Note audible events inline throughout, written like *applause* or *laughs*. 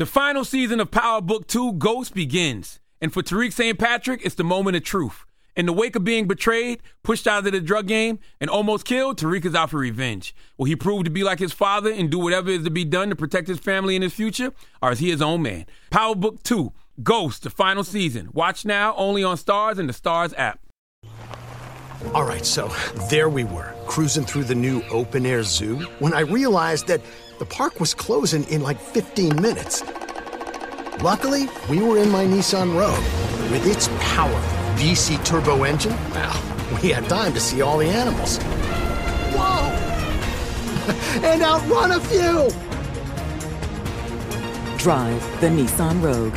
The final season of Power Book 2 Ghost begins. And for Tariq St. Patrick, it's the moment of truth. In the wake of being betrayed, pushed out of the drug game, and almost killed, Tariq is out for revenge. Will he prove to be like his father and do whatever is to be done to protect his family and his future? Or is he his own man? Power Book 2 Ghost, the final season. Watch now only on STARZ and the STARZ app. All right, so there we were, cruising through the new open air zoo, when I realized that the park was closing in like 15 minutes. Luckily, we were in my Nissan Rogue. With its powerful VC turbo engine, well, we had time to see all the animals. Whoa! *laughs* and outrun a few! Drive the Nissan Rogue.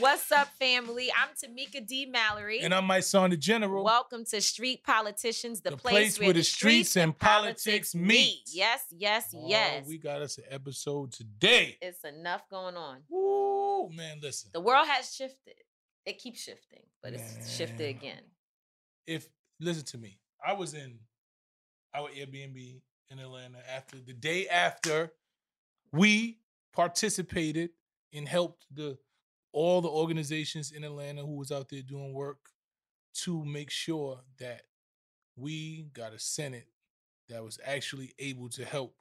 What's up, family? I'm Tamika D. Mallory. And I'm Mysonne, the general. Welcome to Street Politicians, the, The place, where, the streets and politics meet. Yes, yes, Oh, yes. we got us an episode today. it's enough going on. Woo, man, listen. The world has shifted. It keeps shifting, but it's shifted again. If listen to me, I was in our Airbnb in Atlanta after the day after we participated and helped the all the organizations in Atlanta who was out there doing work to make sure that we got a Senate that was actually able to help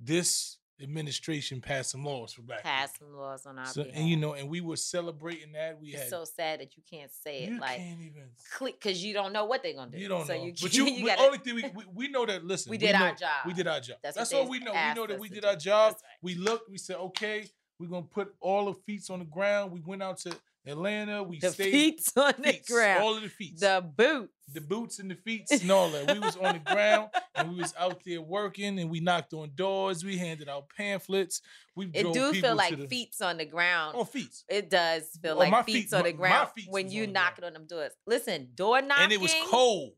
this administration pass some laws for black Pass people. some laws on our So, behalf. and you know, and we were celebrating that. We it's had so sad that you can't say it like can't even click because you don't know what they're gonna do. you don't so know. You, *laughs* but you, you gotta, only thing we, we we know that listen, We did our know- job. We did our job. That's That's, what all we know. We know that we did our job. Right. We looked. We said, okay, we're gonna put all the feet on the ground. We went out to Atlanta. We the stayed feet on the ground, all of the feet, the boots, the boots and the feet and all that. We was on the ground and we was out there working and we knocked on doors. We handed out pamphlets. We It do feel like the- feet's on the ground. Oh, feet. It does oh, feel Oh, like my feet's feet- on the my- my ground when you on the knocking on them doors. Listen, door knocking And it was cold,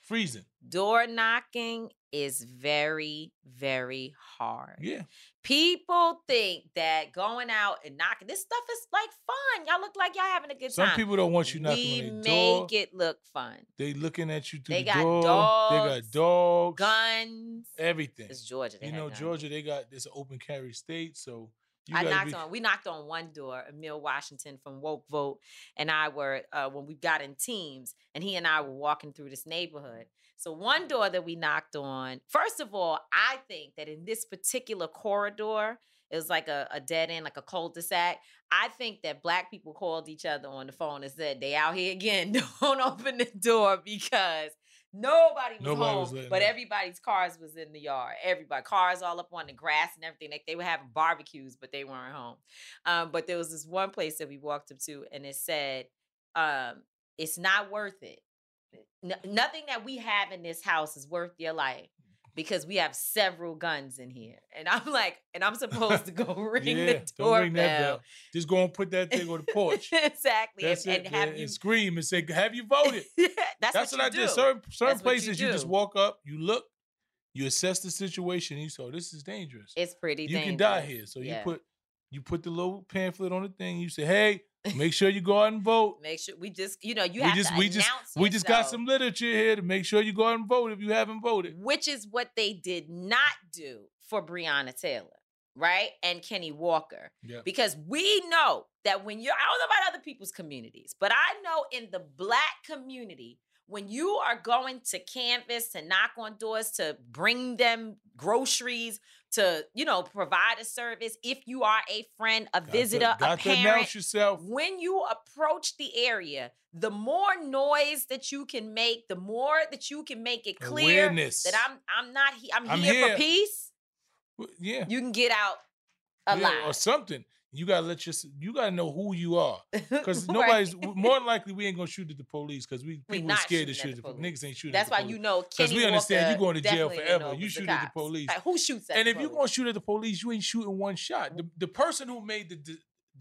freezing. Door knocking is very, very hard. Yeah. People think that going out and knocking this stuff is like fun. Y'all look like y'all having a good Some time. Some people don't want you knocking we on their door. make it look fun. They looking at you through They the got door. dogs, they got dogs, Guns. everything. It's Georgia. They You know, guns. Georgia, they got this open carry state, so you I knocked be, on. We knocked on one door. Emil Washington from Woke Vote and I were uh, when we got in teams, and he and I were walking through this neighborhood. So one door that we knocked on. First of all, I think that in this particular corridor, it was like a, a dead end, like a cul-de-sac. I think that black people called each other on the phone and said, "They out here again. *laughs* Don't open the door because." Nobody was Nobody home, was but everybody's cars was in the yard. Everybody, cars all up on the grass and everything. Like they were having barbecues, but they weren't home. Um, but there was this one place that we walked up to, and it said, um, "It's not worth it. N- nothing that we have in this house is worth your life." Because we have several guns in here, and I'm like, and I'm supposed to go *laughs* *laughs* ring yeah, the doorbell. ring bell. Just go and put that thing on the porch. *laughs* exactly, That's and, it, and have you. scream and say, "Have you voted?" that's, That's what, what, I do. did. Certain certain That's what you places you, just walk up, you look, you assess the situation, you say, "Oh, "This is dangerous. It's pretty. you can die here." So Yeah. you put you put the little pamphlet on the thing. You say, "Hey, make sure you go out and vote." *laughs* Make sure we just, you know, you we have just to we just we just got some literature here to make sure you go out and vote if you haven't voted. which is what they did not do for Breonna Taylor, right? And Kenny Walker. Yeah. Because we know that when you're, I don't know about other people's communities, but I know in the black community, when you are going to canvas to knock on doors to bring them groceries to you know provide a service if you are a friend a Got to- visitor a to parent announce yourself. when you approach the area the more noise that you can make the more that you can make it clear Awareness. that i'm i'm not he- i'm, I'm here, here. for peace Well, Yeah. you can get out yeah, alive or something. You gotta let your you gotta know who you are. *laughs* Because Right. nobody's *laughs* more than likely we ain't gonna shoot at the police because we We people are scared to shoot at the police. niggas ain't shooting. That's at why the you know because we understand you going to jail forever. You shoot at the police. Like, who shoots at And if you police? gonna shoot at the police, you ain't shooting one shot. The, the person who made the de-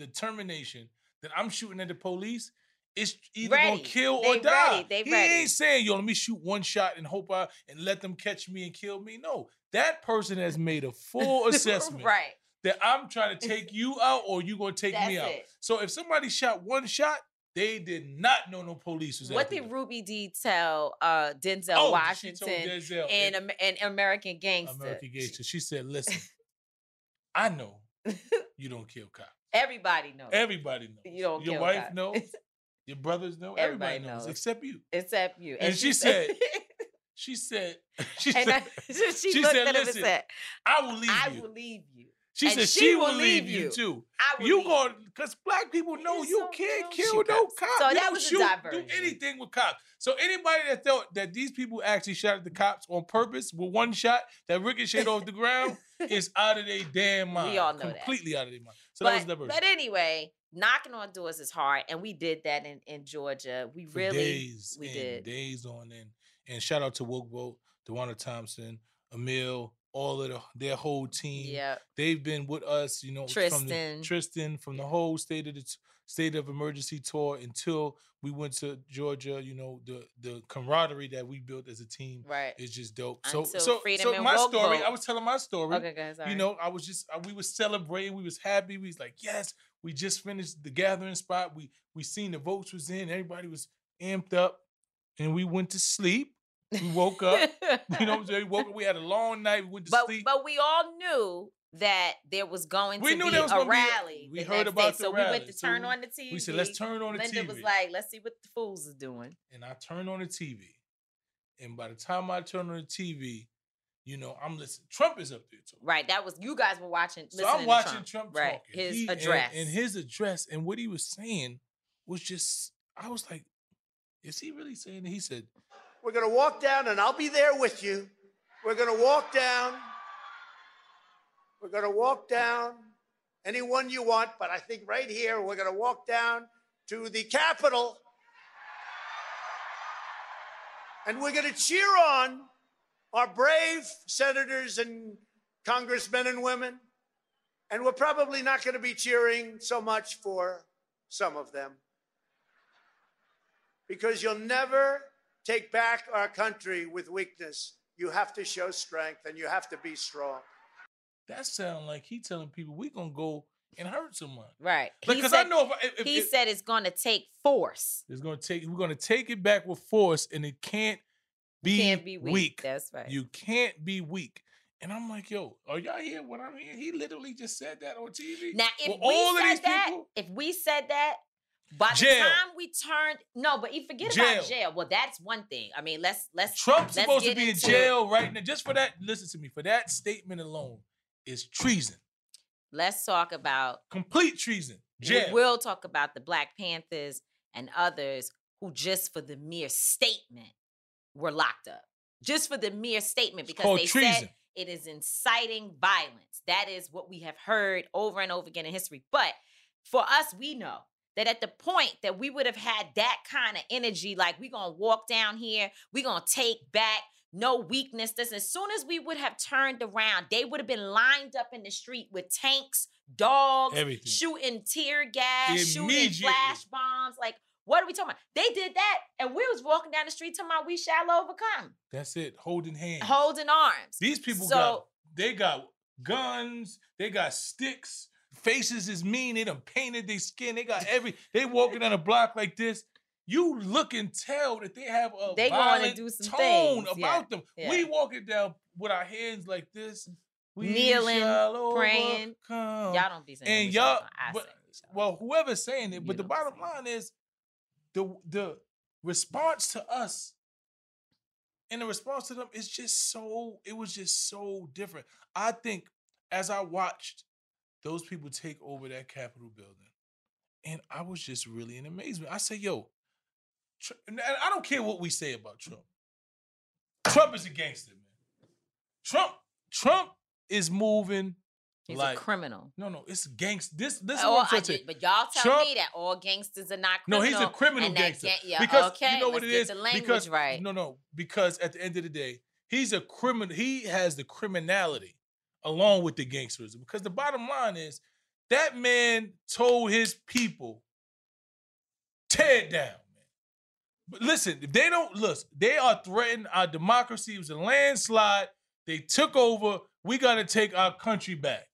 determination that I'm shooting at the police is either Ready. gonna kill or They die. ready. They he ready. ain't saying, "Yo, let me shoot one shot and hope I and let them catch me and kill me." No, that person has made a full *laughs* assessment right that I'm trying to take you out or you gonna take me out. it. So if somebody shot one shot, they did not know no police was there what did ruby dee tell uh denzel Oh, washington Denzel in, in Am- american gangster American Gangster. She said, "Listen, *laughs* I know *laughs* you don't kill cops. everybody knows Everybody knows. You don't Your wife cops. knows. *laughs* Your brothers know. Everybody Everybody, knows, knows. except you." except you And she said- She said, "She and said, I, she, she looked said, "Listen, and said I will leave i you." will leave you she and said she she will will leave you you. too. i will You going because black people know you so- can't kill shoot no cops. cop. So you that a shoot, diversion. do anything with cops. So anybody that thought that these people actually shot at the cops on purpose with one shot that ricocheted off the ground *laughs* is out of their damn mind. We all know that. completely out of their mind. So that was but, diversion. but anyway knocking on doors is hard and we did that in, in georgia we For really days we and did days on end. And shout out to Woke Vote, DeJuana Thompson, Emil, all of the, their whole team. yeah they've been with us, you know, from Tristan. the, Tristan from the whole state of the t- state of emergency tour until we went to Georgia. You know, the the camaraderie that we built as a team right is just dope. So Until so Freedom so my story, Vote. I was telling my story. okay guys You know, I was just uh, we was celebrating. We was happy. We was like, yes, we just finished the gathering spot. We we seen the votes was in. Everybody was amped up, and we went to sleep. We woke up. *laughs* You know what I'm saying? We woke up. We had a long night. We went to but sleep. but we all knew that there was going We to knew be there was a gonna be rally. we heard about day. the so we went to turn we- on the TV. we said, let's turn on the Linda TV. Linda was like, let's see what the fools are doing. and I turned on the TV. And by the time I turned on the TV, you know, I'm listening. Trump is up there talking. Right. That was you guys were watching. So I'm watching Trump, right. talking. His He- and- address. And, his address and what he was saying was just, I was like, is he really saying that? He said, We're going to walk down, and I'll be there with you. We're going to walk down. We're going to walk down anyone you want, but I think right here, we're going to walk down to the Capitol. And we're going to cheer on our brave senators and congressmen and women. And we're probably not going to be cheering so much for some of them because you'll never take back our country with weakness. You have to show strength and you have to be strong. that sound like he telling people we going to go and hurt someone. right. He because said, I know if, I- if, he if said it's going to take force. it's going to take, we're going to take it back with force and it can't be, Can't be weak. That's right. You can't be weak. And I'm like, yo, are y'all hear what I'm hearing? He literally just said that on TV. Now, if With we all of said these that, people? if we said that, by the Jail. time we turned, no, but you forget Jail. about jail. Well, that's one thing. I mean, let's let's Trump's let's supposed to be in jail right now. Just for that, listen to me. For that statement alone is treason. Let's talk about. Complete treason. Jail. We will talk about the Black Panthers and others who, just for the mere statement, were locked up. Just for the mere statement, because they treason. said it is inciting violence. That is what we have heard over and over again in history. But for us, we know that at the point that we would have had that kind of energy, like we're gonna walk down here, we're gonna take back, no weakness. This as soon as we would have turned around, they would have been lined up in the street with tanks, dogs, Everything. shooting tear gas, shooting flash bombs. Like, what are we talking about? They did that, and we was walking down the street talking about we shall overcome, That's it. Holding hands. holding arms. These people So- got they got guns, they got sticks, faces is mean, they done painted their skin, they got every they walking down a block like this. You look and tell that they have a They violent do some tone things, about yeah, them. yeah. We walking down with our hands like this. We Kneeling, praying. overcome. Y'all don't be saying and y'all, but- well, whoever's saying it, You but the bottom line is the the response to us And the response to them is just so, it was just so different. I think as I watched those people take over that Capitol building, and I was just really in amazement. I say, yo, Tr- and I don't care what we say about Trump. Trump is a gangster, man. Trump, Trump is moving He's like a criminal. no, no, it's gangster. This, this is Oh, what I'm I trying to did, but y'all tell Trump- me that all gangsters are not No, he's a criminal gangster. ga- yeah, because okay, you know what it. Language because right. no, no, because at the end of the day, he's a criminal. He has the criminality along with the gangsterism. Because the bottom line is that man told his people, tear it down, man. But listen, if they don't look, they are threatening our democracy. It was a landslide. They took over. We got to take our country back.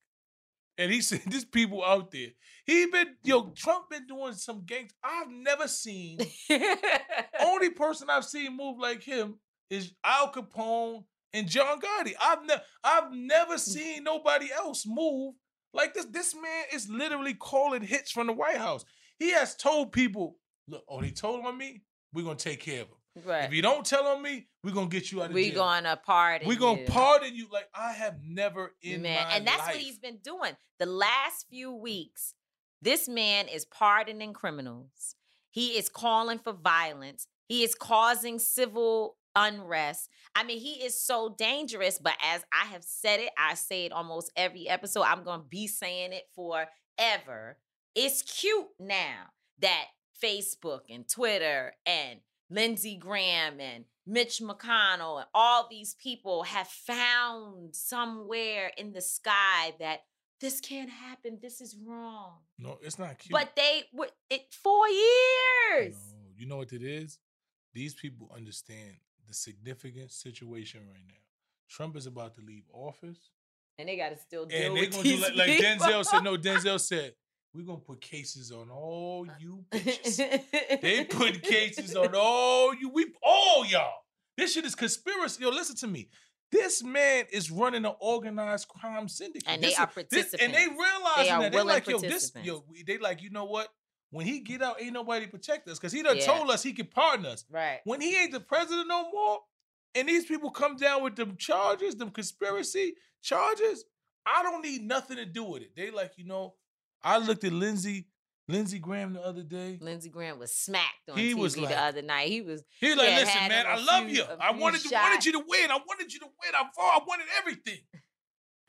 And he *laughs* said, "There's people out there. He been yo Trump been doing some gangs. I've never seen. *laughs* only person I've seen move like him is Al Capone and John Gotti. I've never I've never seen nobody else move like this. This man is literally calling hits from the White House. He has told people, look, oh, he told on me, we're gonna take care of him. right. If you don't tell on me, we're gonna get you out of we jail. We're going to pardon. We're gonna you. pardon you. Like I have never in man, my and that's life. what he's been doing the last few weeks. This man is pardoning criminals. He is calling for violence. He is causing civil unrest. I mean, he is so dangerous. But as I have said it, I say it almost every episode. I'm going to be saying it forever. It's cute now that Facebook and Twitter and Lindsey Graham and Mitch McConnell and all these people have found somewhere in the sky that this can't happen. This is wrong. No, it's not cute. But they were it four years. No, you know what it is? These people understand the significant situation right now. Trump is about to leave office, And they gotta still deal and with gonna do these like, like. Denzel said. No, *laughs* Denzel said we're gonna put cases on all uh, you *laughs* bitches. they put cases on *laughs* all you, we all y'all. This shit is conspiracy. Yo, listen to me. This man is running an organized crime syndicate, And they This are is- this- and they participants. realizing that they're like, yo, this, yo, they like, you know what? When he get out, ain't nobody protect us because he done Yeah. told us he can pardon us. right. When he ain't the president no more, and these people come down with them charges, them conspiracy charges, I don't need nothing to do with it. They like, you know, I looked at Lindsey, Lindsey Graham the other day. Lindsey Graham was smacked on He TV was like- the other night. He was He was like, Yeah, listen, man, I love few- you. I wanted, you, wanted you to win. I wanted you to win. I fought. I wanted everything.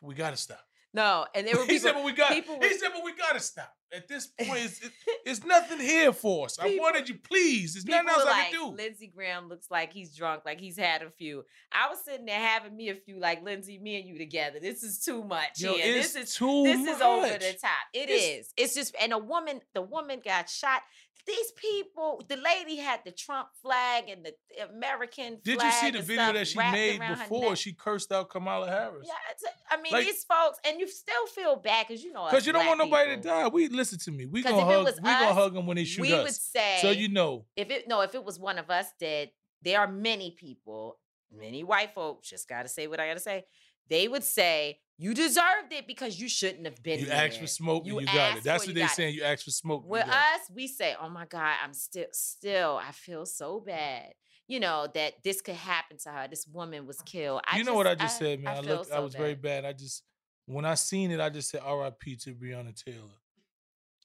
We gotta stop. No, and there were *laughs* he said, but we got. people He were- said, but we gotta stop. At this *laughs* point, it's, it- it's nothing here for us. I wanted you, please. There's nothing else were I can do. Lindsey Graham looks like he's drunk, like he's had a few. I was sitting there having me a few, like Lindsey, me and you together. This is too much Yo, here. This is too this is over the top. It It's- is. It's just and a woman, the woman got shot. These people, the lady had the Trump flag and the American Did you see the video that she made before she cursed out Kamala Harris? Yeah, I mean Like- these folks, and you still feel bad because you know Because you don't want nobody people. to die. We listen to me. We gonna hug. We gonna hug them when they shoot we us. would say so you know. if it no, if it was one of us dead, there are many people, many white folks, just gotta say what I gotta say. They would say, You deserved it because you shouldn't have been You there. asked for smoke and you got it. That's what you they got it." saying. You asked for smoke. With got us, we say, Oh my God, I'm still still, I feel so bad. You know, that this could happen to her. This woman was killed. I you know what I just said, man. I, feel looked. I so was very bad. I just when I seen it, I just said R.I.P. to Breonna Taylor.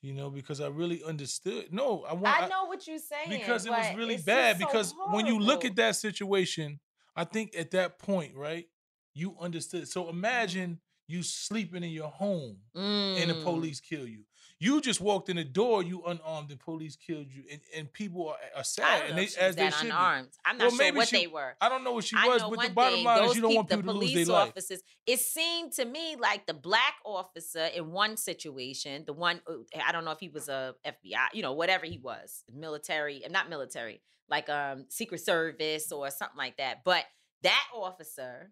You know, because I really understood. No, I want. I know what you're saying. because it was really bad. so because when you look at that situation, I think at that point, right, you understood. So mm-hmm. imagine you sleeping in your home and the Mm. police kill you. You just walked in the door, you unarmed, the police killed you, and, and people are, are I sad, and they as they should be. unarmed. I'm not Well, sure what she- they were. I don't know what she was, but the bottom thing, line is you don't want peop- people to the lose police their life. officers. It seemed to me like the black officer in one situation, the one uh, I don't know if he was a FBI, you know, whatever he was, military, uh, not military, like um Secret Service or something like that. But that officer,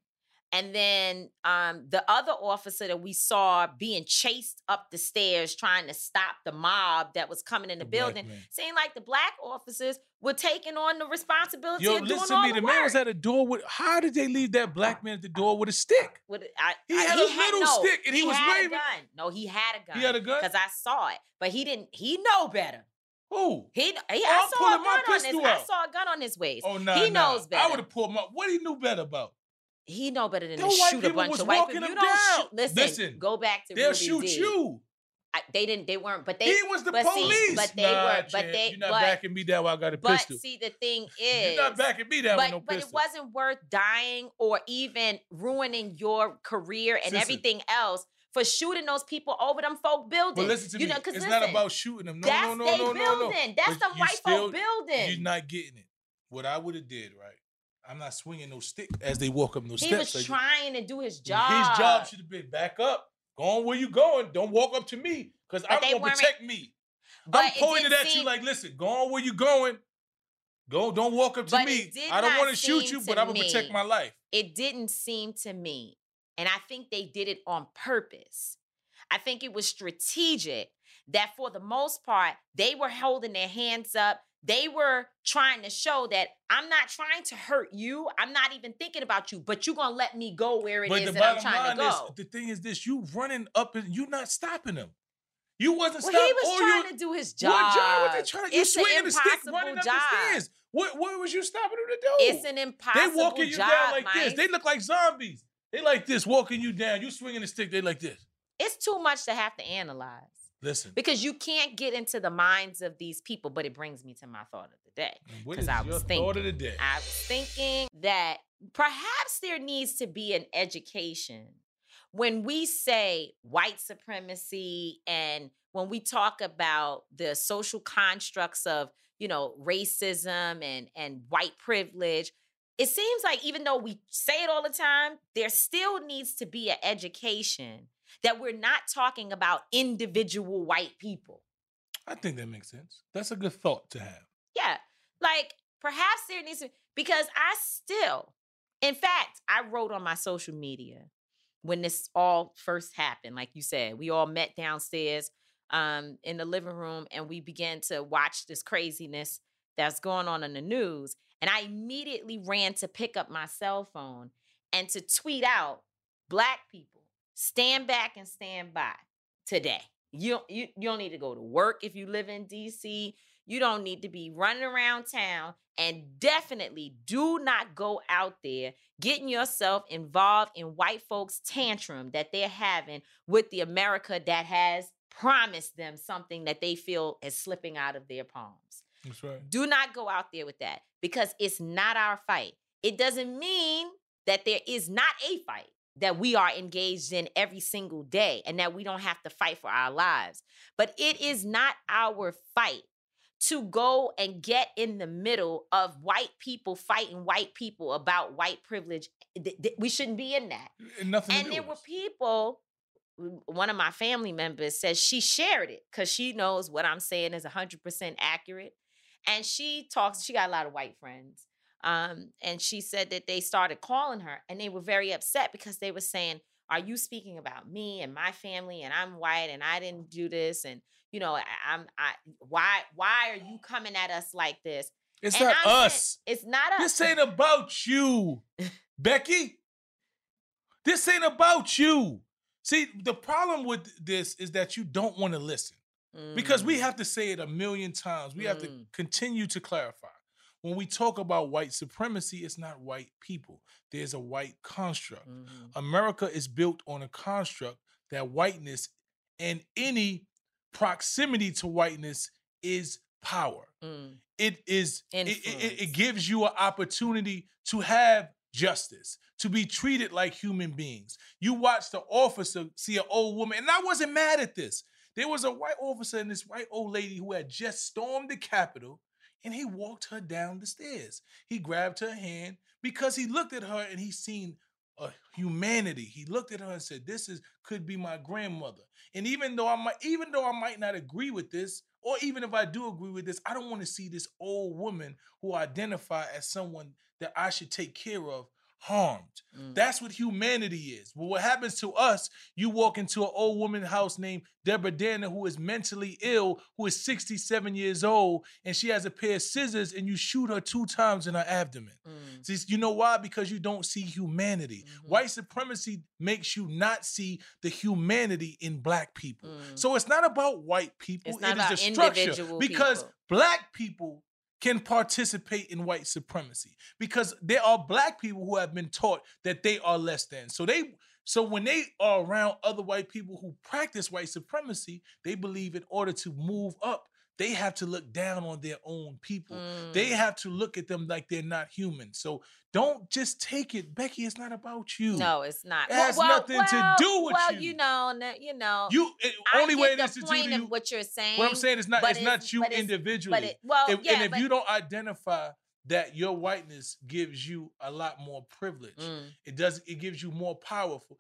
and then um the other officer that we saw being chased up the stairs trying to stop the mob that was coming in the, The building. Seemed like the black officers were taking on the responsibility Yo, of doing listen to all me. the, The man was at a door with. How did they leave that black man at the door with a stick? With it- I, He I- had a little no, stick and he was had waving- A gun. No, he had a gun. He had a gun? because I saw it, but he didn't. He know better. Who? He, he Oh, I saw a gun my on his. pistol I saw a gun on his waist. Oh no, he nah. knows better. I would have pulled my. What he knew better about? He know better than to shoot a bunch of white people. You don't shoot. Listen, Listen, go back to They'll Ruby shoot Dee. you. I, they didn't. They weren't. But they. he was the but see, police. but they nah, were. But they. You're not but, backing me down. While I got a but pistol. see, the thing is, You're not backing me down but, with no but pistol. it wasn't worth dying or even ruining your career and Listen. everything else for shooting those people over them folk buildings. But listen to you me. know, it's listen, not about shooting them. No, that's no, no, no, no, no. That's But them white still- folk building. You're not getting it. What I would have did, right? I'm not swinging no stick as they walk up those he steps. was like- trying to do his job. His job should have been back up. Go on where you going. Don't walk up to me because I'm gonna weren't- protect me. I'm pointing at you like, listen, go on where you going. Go, don't walk up to But me. I don't want to shoot you, to but I'm gonna protect my life. it didn't seem to me, and I think they did it on purpose. I think it was strategic that for the most part, they were holding their hands up. They were trying to show that I'm not trying to hurt you. I'm not even thinking about you, but you're gonna let me go where it is But the that I'm trying to go. is, the thing is this: you running up and you're not stopping them. You wasn't well, stopping. he was trying you, to do his job. What job was they trying to? You It's an swinging the stick, running up job. the stairs. What, what was you stopping them to do? It's an impossible job. They walking you job, down like this. They look like zombies. They like this, walking you down. You swinging the stick. They like this. it's too much to have to analyze. Listen. because you can't get into the minds of these people. But it brings me to my thought of the day. What is I your was thought of the day? I was thinking that perhaps there needs to be an education when we say white supremacy and when we talk about the social constructs of you know racism and and white privilege it seems like even though we say it all the time there still needs to be an education that we're not talking about individual white people I think that makes sense. That's a good thought to have. yeah. Like perhaps there needs to because I still, in fact, I wrote on my social media when this all first happened. Like you said, we all met downstairs um in the living room and we began to watch this craziness that's going on in the news. And I immediately ran to pick up my cell phone and to tweet out black people, stand back and stand by today. You don't, you, you don't need to go to work if you live in DC. You don't need to be running around town. And definitely do not go out there getting yourself involved in white folks' tantrum that they're having with the America that has promised them something that they feel is slipping out of their palms. That's right. Do not go out there with that because it's not our fight. It doesn't mean that there is not a fight that we are engaged in every single day and that we don't have to fight for our lives. But it is not our fight to go and get in the middle of white people fighting white people about white privilege. We shouldn't be in that. And nothing And there were people, one of my family members says she shared it because she knows what I'm saying is 100% accurate. And she talks, she got a lot of white friends. Um, and she said that they started calling her and they were very upset because they were saying, Are you speaking about me and my family? And I'm white and I didn't do this. And, you know, I, I'm, I, why, why are you coming at us like this? It's And not I said, us. It's not us. This ain't about you, *laughs* Becky. This ain't about you. See, the problem with this is that you don't want to listen because we Mm, have to say it a million times. We have to Mm. continue to clarify. When we talk about white supremacy, it's not white people. There's a white construct. mhm. America is built on a construct that whiteness and any proximity to whiteness is power. Mm. It is it, it- it gives you an opportunity to have justice, to be treated like human beings. You watch the officer see an old woman, and I wasn't mad at this. There was a white officer and this white old lady who had just stormed the Capitol, and he walked her down the stairs. He grabbed her hand because he looked at her and he seen a humanity. He looked at her and said, "This is could be my grandmother." And even though I might, even though I might not agree with this, or even if I do agree with this, I don't want to see this old woman who I identify as someone that I should take care of harmed. Mm. That's what humanity is. But what happens to us, you walk into an old woman's house named Deborah Danner who is mentally ill, who is 67 years old, and she has a pair of scissors, and you shoot her two times in her abdomen. Mm. See, you know why? Because you don't see humanity. Mhm. White supremacy makes you not see the humanity in black people. Mm. So it's not about white people. It's it is the structure. individual Because people. black people can participate in white supremacy because there are black people who have been taught that they are less than. So they so when they are around other white people who practice white supremacy, they believe in order to move up, they have to look down on their own people. They Mm. have to look at them like they're not human. So don't just take it, Becky. It's not about you. No, it's not. It has nothing to do with well, you. Well, you know, you know. You it, I only way it the to do you. what you're saying. What I'm saying is not but it's not you it's- individually. But it, well, If- yeah, and if but, you don't identify that your whiteness gives you a lot more privilege, Mm, it does it gives you more powerful.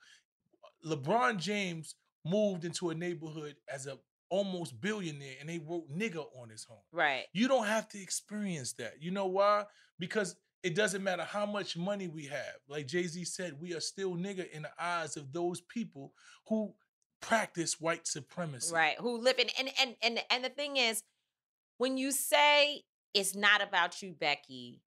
LeBron James moved into a neighborhood as a almost billionaire and they wrote nigger on his home. right. You don't have to experience that. You know why? Because it doesn't matter how much money we have. Like Jay-Z said, we are still nigger in the eyes of those people who practice white supremacy. Right. Who live in and and and and the thing is, when you say it's not about you, Becky,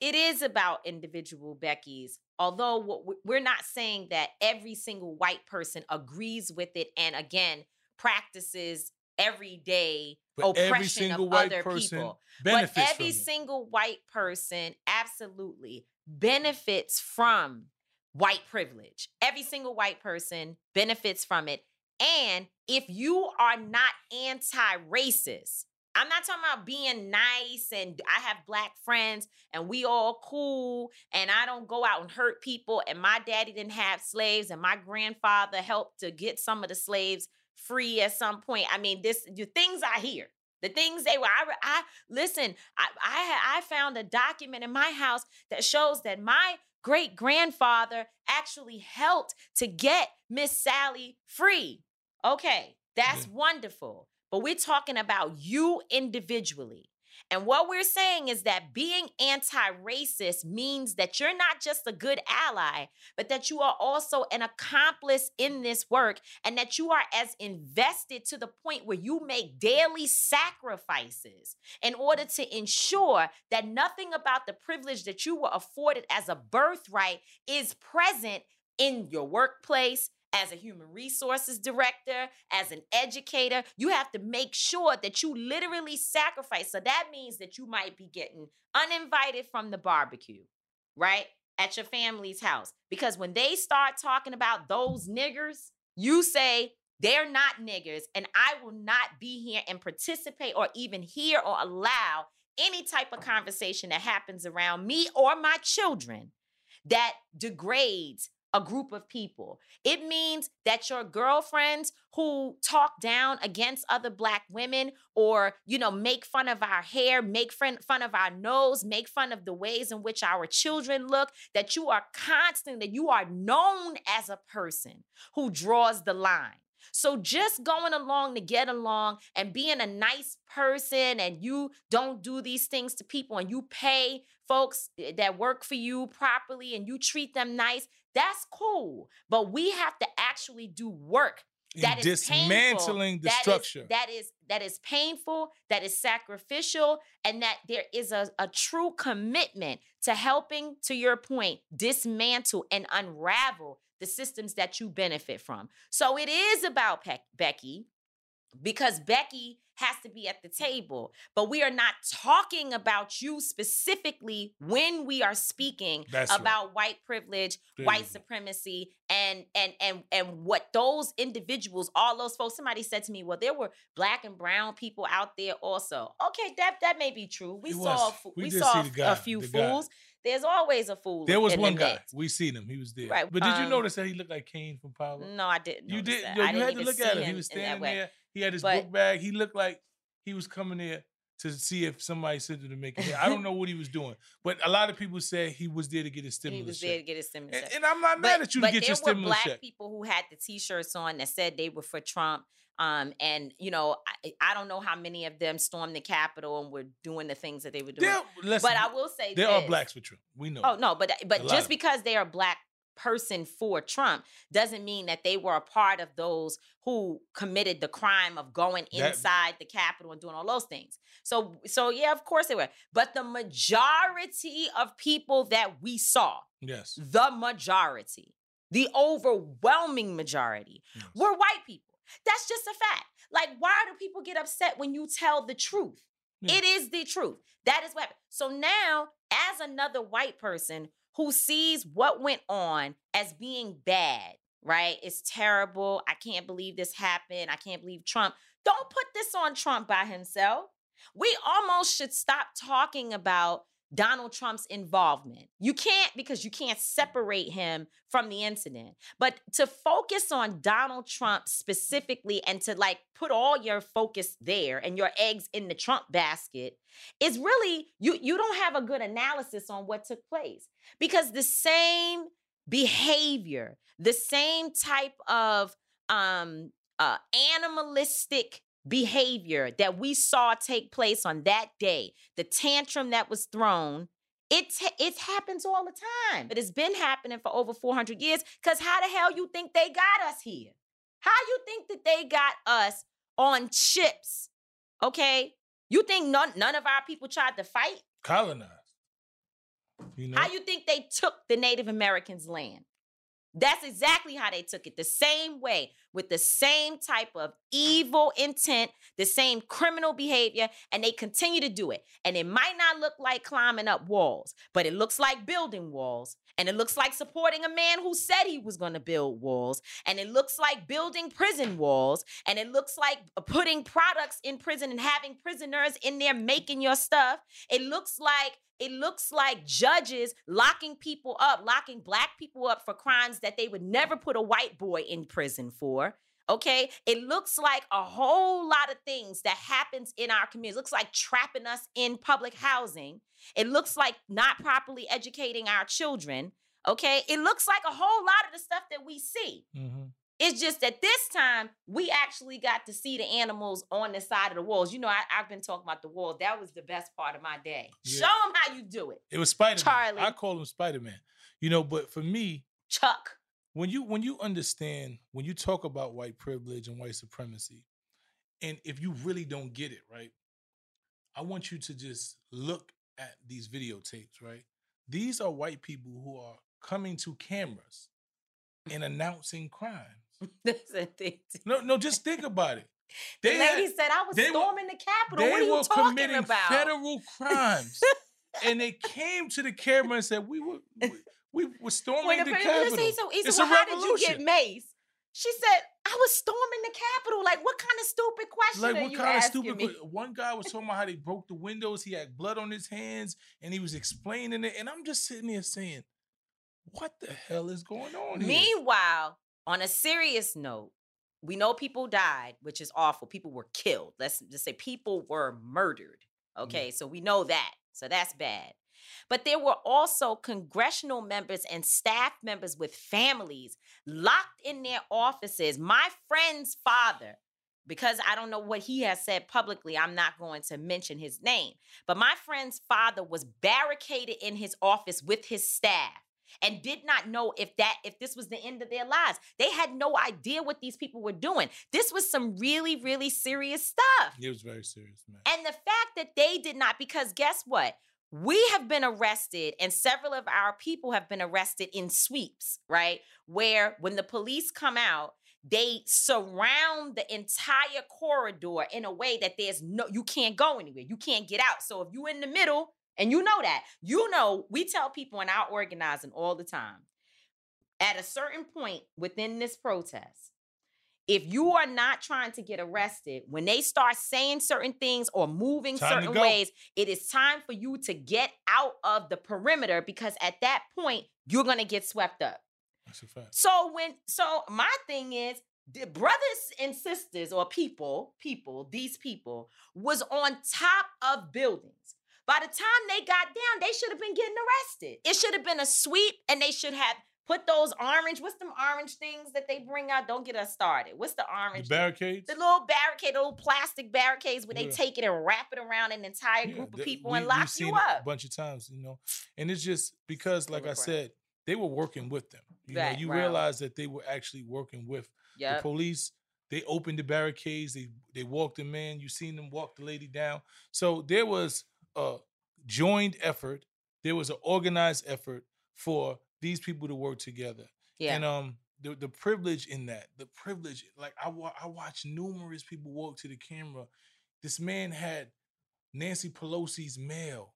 it is about individual Becky's. Although what we're not saying that every single white person agrees with it and again practices every day But oppression every single of white other person people. benefits but every single white person absolutely benefits from white privilege. Every single white person benefits from it. And if you are not anti racist, I'm not talking about being nice and I have black friends and we all cool and I don't go out and hurt people and my daddy didn't have slaves and my grandfather helped to get some of the slaves free at some point. I mean, this the things I hear. The things they were, I, I listen. I, I, I found a document in my house that shows that my great grandfather actually helped to get Miss Sally free. Okay, that's Yeah. wonderful. But we're talking about you individually. And what we're saying is that being anti racist means that you're not just a good ally, but that you are also an accomplice in this work and that you are as invested to the point where you make daily sacrifices in order to ensure that nothing about the privilege that you were afforded as a birthright is present in your workplace. As a human resources director, as an educator, you have to make sure that you literally sacrifice. So that means that you might be getting uninvited from the barbecue, right? At your family's house. Because when they start talking about those niggers, you say, they're not niggers, and I will not be here and participate or even hear or allow any type of conversation that happens around me or my children that degrades a group of people. It means that your girlfriends who talk down against other black women or, you know, make fun of our hair, make fun, of our nose, make fun of the ways in which our children look, that you are constant, that you are known as a person who draws the line. So just going along to get along and being a nice person and you don't do these things to people and you pay folks eh, that work for you properly and you treat them nice, that's cool. But we have to actually do work In that is dismantling painful, the that is- structure. that is that is painful, that is sacrificial, and that there is a, a true commitment to helping, to your point, dismantle and unravel the systems that you benefit from. So it is about Pe- Becky because Becky has to be at the table. But we are not talking about you specifically when we are speaking That's right. about white privilege, you white supremacy, and and and and what those individuals, all those folks. Somebody said to me, "Well, there were black and brown people out there also." Okay, that that may be true. We It saw was. a We we, saw see a the f- a guy, few the guy. fools. There's always a fool. There was in the one guy. We seen him. He was there. Right, But did you um, notice that he looked like Kane from Power? No, I didn't. you did. Yo, I you didn't had to look at him. him He was standing there. He had his But- book bag. He looked like he was coming there to see if somebody sent him to make it. I don't *laughs* know what he was doing, but a lot of people said he was there to get his stimulus. He stimulus was there to get his stimulus. And, check. and I'm not mad at you to but get there your were black check. people who had the T-shirts on that said they were for Trump. Um, and you know, I, I don't know how many of them stormed the Capitol and were doing the things that they were doing. Listen, but I will say there are blacks for Trump. We know. Oh no, but but just because they are black person for Trump doesn't mean that they were a part of those who committed the crime of going That- inside the Capitol and doing all those things. So so yeah, of course they were. But the majority of people that we saw, Yes. the majority, the overwhelming majority, yes. were white people. That's just a fact. Like, why do people get upset when you tell the truth? Yeah. It is the truth. That is what happened. So now, as another white person who sees what went on as being bad, right? It's terrible. I can't believe this happened. I can't believe Trump. Don't put this on Trump by himself. We almost should stop talking about Donald Trump's involvement. You can't because you can't separate him from the incident. But to focus on Donald Trump specifically and to like put all your focus there and your eggs in the Trump basket is really you you don't have a good analysis on what took place because the same behavior, the same type of um uh animalistic behavior that we saw take place on that day, the tantrum that was thrown, it ta- it happens all the time. But it's been happening for over 400 years cuz how the hell you think they got us here? How you think that they got us on chips? Okay? You think none none of our people tried to fight? Colonized. You know. How you think they took the Native Americans' land? That's exactly how they took it. The same way, with the same type of evil intent, the same criminal behavior, and they continue to do it. And it might not look like climbing up walls, but it looks like building walls. And it looks like supporting a man who said he was going to build walls. And it looks like building prison walls. And it looks like putting products in prison and having prisoners in there making your stuff. It looks like it looks like judges locking people up, locking black people up for crimes that they would never put a white boy in prison for. Okay, it looks like a whole lot of things that happens in our community. It looks like trapping us in public housing. It looks like not properly educating our children. Okay, it looks like a whole lot of the stuff that we see. Mhm. It's just that this time we actually got to see the animals on the side of the walls. You know, I, I've been talking about the walls. That was the best part of my day. Yeah. Show them how you do it, It was Spider Man. Charlie. I call him Spider Man. You know, but for me, Chuck. When you when you understand when you talk about white privilege and white supremacy, and if you really don't get it, right, I want you to just look at these videotapes, right? These are white people who are coming to cameras and announcing crimes. *laughs* The. No, no, just think about it. *laughs* The They lady had- said I was they were- storming the Capitol. they What are you were talking committing about? federal crimes, and they came to the camera and said, "We were we, we were storming When the the Capitol. said, so, it's well, a how did you get revolution." mace? She said, I was storming the Capitol. Like, what kind of stupid question Like what kind of stupid? me? One guy was talking about how they broke the windows. He had blood on his hands, and he was explaining it. And I'm just sitting there saying, "What the hell is going on here?" Meanwhile, on a serious note, we know people died, which is awful. People were killed. Let's just say people were murdered. Mm. Okay, so we know that. So that's bad. But there were also congressional members and staff members with families locked in their offices. My friend's father, because I don't know what he has said publicly, I'm not going to mention his name. But my friend's father was barricaded in his office with his staff and did not know if that if this was the end of their lives. They had no idea what these people were doing. This was some really really serious stuff. It was very serious, man. And the fact that they did not because guess what? We have been arrested and several of our people have been arrested in sweeps, right? Where when the police come out, they surround the entire corridor in a way that there's no you can't go anywhere. You can't get out. So if you're in the middle and you know that, you know, we tell people in our organizing all the time. At a certain point within this protest, if you are not trying to get arrested, when they start saying certain things or moving Time certain ways, it is time for you to get out of the perimeter because at that point, you're going to get swept up. That's a fact. So when so my thing is the brothers and sisters or people, people, these people was on top of buildings. By the time they got down, they should have been getting arrested. It should have been a sweep and they should have Put those orange, what's them orange things that they bring out? Don't get us started. What's the The orange? thing? barricades. The little barricade, the little plastic barricades where they take it and wrap it around an entire Yeah, group of people we- and lock you it up. a bunch of times, you know. And it's just because, like I Full of crap. said, they were working with them. You know, you right. realize that they were actually working with the police. They opened the barricades. They they walked them in. You seen them walk the lady down. So there was a joined effort. There was an organized effort for these people to work together. Yeah. And um, the the privilege in that, the privilege, like I wa- I watched numerous people walk to the camera. This man had Nancy Pelosi's mail.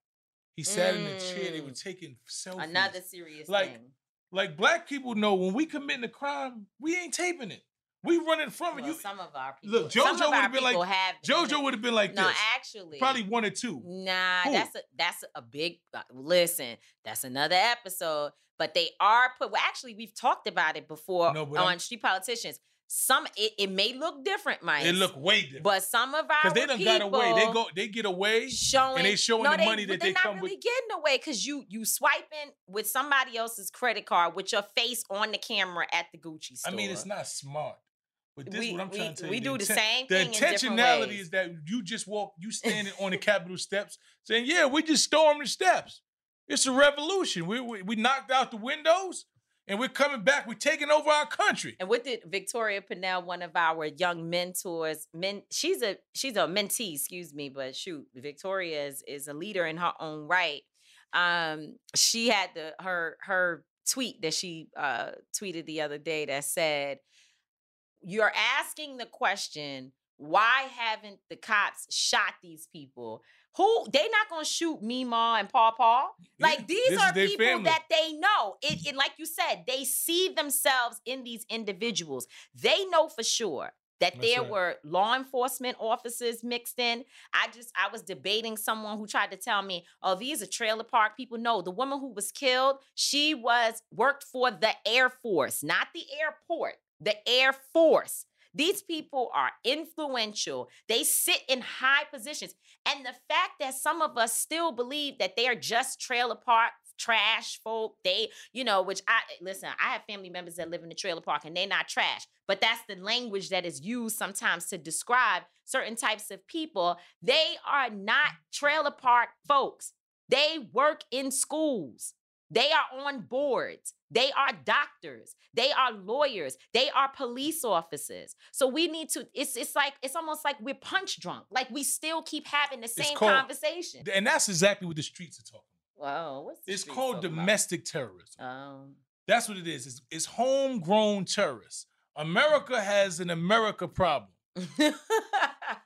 He sat in a chair. They were Mm. taking selfies. Another serious Like, thing. like black people know when we committing a crime, we ain't taping it. We running from. Well, You some of our people. look, JoJo would have been like have JoJo would have been like this no, this. actually, Probably one or two. Nah, Who? that's a that's a big uh, listen. That's another episode. But they are put. Well, actually, we've talked about it before No, on I'm- Street Politicians. Some it, it may look different, Mike. It look way different. but some of our Because they done people got away. They go they get away. showing and they showing no, the money that they're they not come with- really getting away because you you swiping with somebody else's credit card with your face on the camera at the Gucci store. I mean, it's not smart. But this We- is what I'm we- trying to tell we you. do the same The thing The intentionality is that you just walk, you *laughs* standing on the Capitol steps saying, "Yeah, we just stormed the steps. It's a revolution. We we, we knocked out the windows, and we're coming back. We're taking over our country." And what did Victoria Pinnell, one of our young mentors, men, she's a she's a mentee, excuse me, but shoot, Victoria is is a leader in her own right. Um, she had the her her tweet that she uh tweeted the other day that said, "You're asking the question." Why haven't the cops shot these people? Who they not gonna shoot Mima and Paw Paw? Like these are people family. that they know. It, it like you said, they see themselves in these individuals. They know for sure that That's there right. were law enforcement officers mixed in. I just I was debating someone who tried to tell me, "Oh, these are trailer park people." No, the woman who was killed, she was worked for the Air Force, not the airport, the Air Force. These people are influential. They sit in high positions. And the fact that some of us still believe that they are just trailer park trash folk, they, you know, which I listen, I have family members that live in the trailer park and they're not trash, but that's the language that is used sometimes to describe certain types of people. They are not trailer park folks. They work in schools. They are on boards. They are doctors. They are lawyers. They are police officers. So we need to, it's it's like, it's almost like we're punch drunk. Like we still keep having the same called- conversation. And that's exactly what the streets are talking. Whoa, what's about. the It's called talking about? domestic terrorism. Um, That's what it is. It's, it's homegrown terrorists. America has an America problem. *laughs*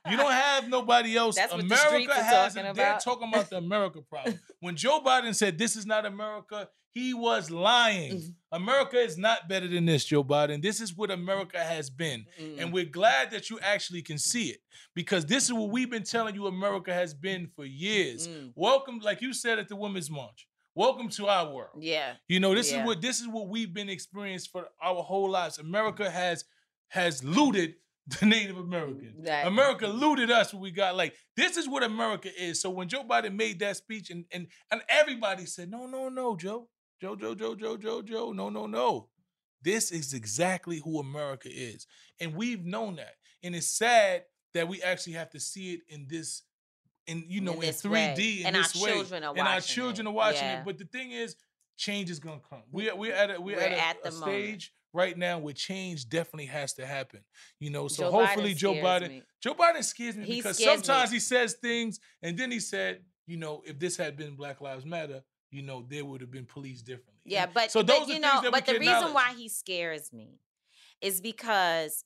You don't have nobody else. That's what the America has. talking. They're talking about the America problem. *laughs* when Joe Biden said this is not America, he was lying. Mm-hmm. America is not better than this, Joe Biden. This is what America has been, mm. and we're glad that you actually can see it because this is what we've been telling you America has been for years. Mm. Welcome, like you said at the Women's March. Welcome to our world. yeah. You know, this Yeah. is what this is what we've been experiencing for our whole lives. America has has looted *laughs* the Native American. That- America looted us what we got. Like this is what America is. So when Joe Biden made that speech and and and everybody said, no, no, no, Joe, Joe, Joe, Joe, Joe, Joe, Joe, no, no, no. This is exactly who America is, and we've known that. And it's sad that we actually have to see it in this, in you know, in, this 3D way. in And our this way. children are and our children it. are watching Yeah. it. But the thing is, change is gonna come. We we're at a we're, We're at a, at a stage right now with change definitely has to happen. You know, so Joe hopefully Biden Joe Biden me. Joe Biden scares me He because scares me. sometimes he says things and then he said, you know, if this had been Black Lives Matter, you know, there would have been police differently. Yeah, but so but, those you are know, but the reason why he scares me is because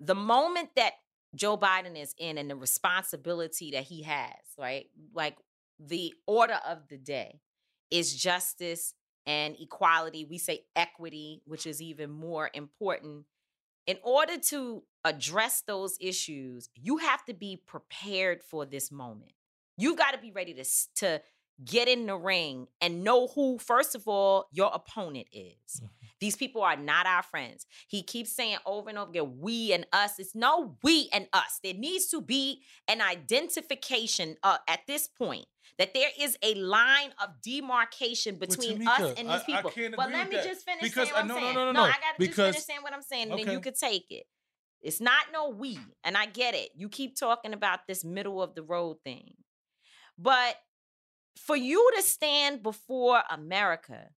the moment that Joe Biden is in and the responsibility that he has, right? Like the order of the day is justice and equality. We say equity, which is even more important. In order to address those issues, you have to be prepared for this moment. You've got to be ready to to get in the ring and know who first of all your opponent is. These people are not our friends. He keeps saying over and over again, we and us. It's no we and us. There needs to be an identification uh, at this point that there is a line of demarcation between us and I- these I people. can't but agree let me that. just finish Because, saying what uh, I'm no, no, saying. no, no, no, I gotta just because- finish saying what I'm saying, and then you could take it. It's not no we, and I get it. You keep talking about this middle of the road thing, but for you to stand before America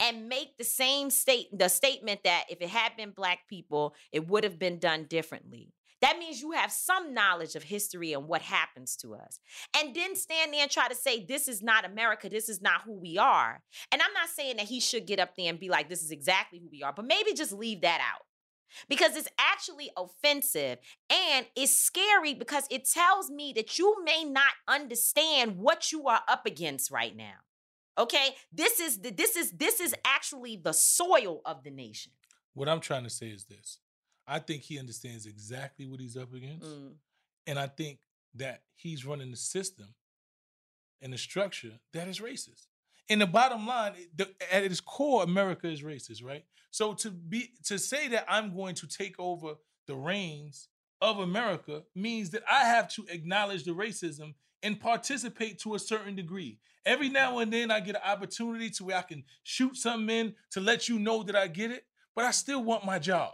and make the same state the statement that if it had been black people it would have been done differently that means you have some knowledge of history and what happens to us. And then stand there and try to say this is not america this is not who we are. And i'm not saying that he should get up there and be like this is exactly who we are but maybe just leave that out. Because it's actually offensive and it's scary because it tells me that you may not understand what you are up against right now okay? This is the, this is this is actually the soil of the nation. What I'm trying to say is this. I think he understands exactly what he's up against. Mm. And I think that he's running the system and the structure that is racist. And the bottom line, the, at its core, America is racist, right? So to be to say that I'm going to take over the reins of America means that I have to acknowledge the racism and participate to a certain degree. Every now and then I get an opportunity to where I can shoot something in to let you know that I get it, but I still want my job.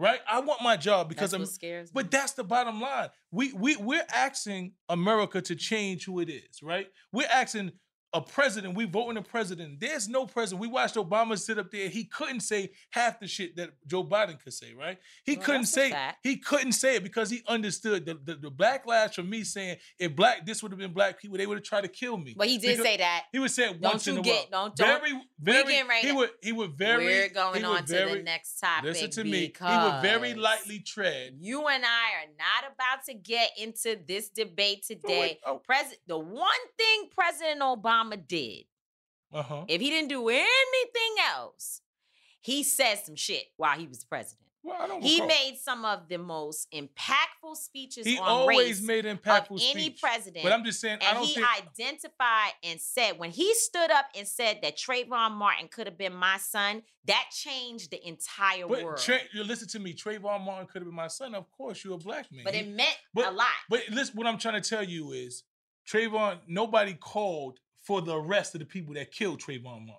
Right? I want my job because That's I'm scares me. but that's the bottom line. We we we're asking America to change who it is, right? We're asking a president. We voting a president. There's no president. We watched Obama sit up there. He couldn't say half the shit that Joe Biden could say, right? He Well, couldn't say he couldn't say it because he understood the, the the backlash from me saying if black this would have been black people, they would have tried to kill me. but he did Because- say that he would say it Don't once you in a get- while. don't- don't- very, very. ready he would. He would very. we're going on to the next topic Listen to me. He would very lightly tread. you and I are not about to get into this debate today. oh. President, the one thing President Obama did, Uh huh. if he didn't do anything else, he said some shit while he was president. Well, I don't He recall- made some of the most impactful speeches He on always race made of impactful any speech. president. But I'm just saying, I and he think. identified and said when he stood up and said that Trayvon Martin could have been my son, that changed the entire but world. Tra- you listen to me. Trayvon Martin could have been my son. Of course, you're a black man. but it meant but- a lot. But listen, what I'm trying to tell you is, Trayvon. Nobody called for the arrest of the people that killed Trayvon Martin,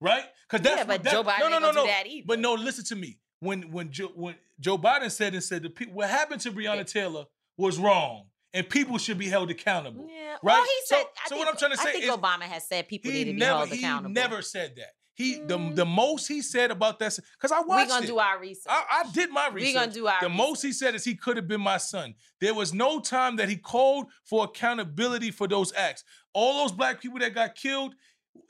right? Because that's yeah, what- but that- Joe Biden no, no, no, no. do that either. But no, listen to me. When when Joe when Joe Biden said and said the people what happened to Breonna Yeah. Taylor was wrong and people should be held accountable. Yeah. Right? Well, he So- said. so I think, what I'm trying to I say think is Obama has said people need to be never held he accountable. never said that. He the Mm. the most he said about that because I watched. We're gonna it. do our research. I, I did my research. We research. gonna do our The most he said is he could have been my son. There was no time that he called for accountability for those acts. All those black people that got killed,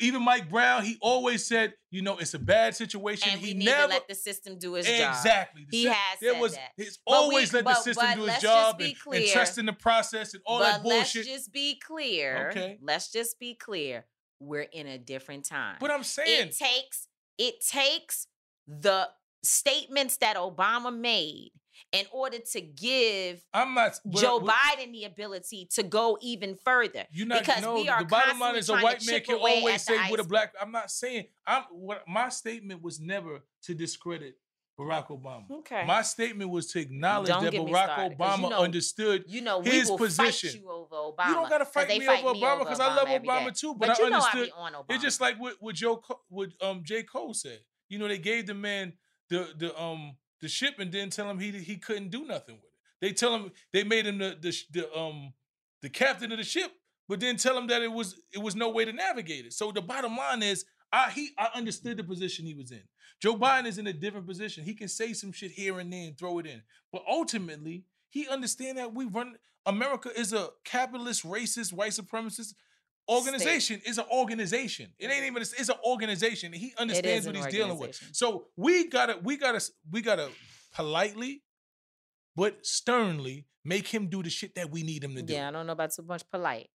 even Mike Brown, he always said, you know, it's a bad situation. and he never let the system do its job. exactly. He has there said was that. He's But we- always let the system do its job and, and trust in the process and all but that bullshit. let's just be clear. Okay. Let's just be clear. We're in a different time. but I'm saying it takes it takes the statements that Obama made in order to give I'm not Joe Biden the ability to go even further. You not because no, we are the bottom line is a white man can always say what a black. I'm not saying I'm what my statement was never to discredit Barack Obama. Okay. My statement was to acknowledge Don't that Barack started, Obama you know- understood You know, we his will position. fight you over Obama. You don't gotta fight me fight over Obama because I love Obama too. But, But I know understood. It's just like what, what Joe what um J Cole said. You know, they gave the man the the um the ship and didn't tell him he he couldn't do nothing with it. They tell him they made him the the, the um the captain of the ship, but didn't tell him that it was it was no way to navigate it. So the bottom line is, I he I understood the position he was in. Joe Biden is in a different position. He can say some shit here and there and throw it in, but ultimately he understand that we run America is a capitalist, racist, white supremacist organization. is an organization. It ain't even. It's an organization. He understands what he's dealing with. So we gotta, we gotta, we gotta politely, but sternly make him do the shit that we need him to do. yeah, I don't know about too much polite,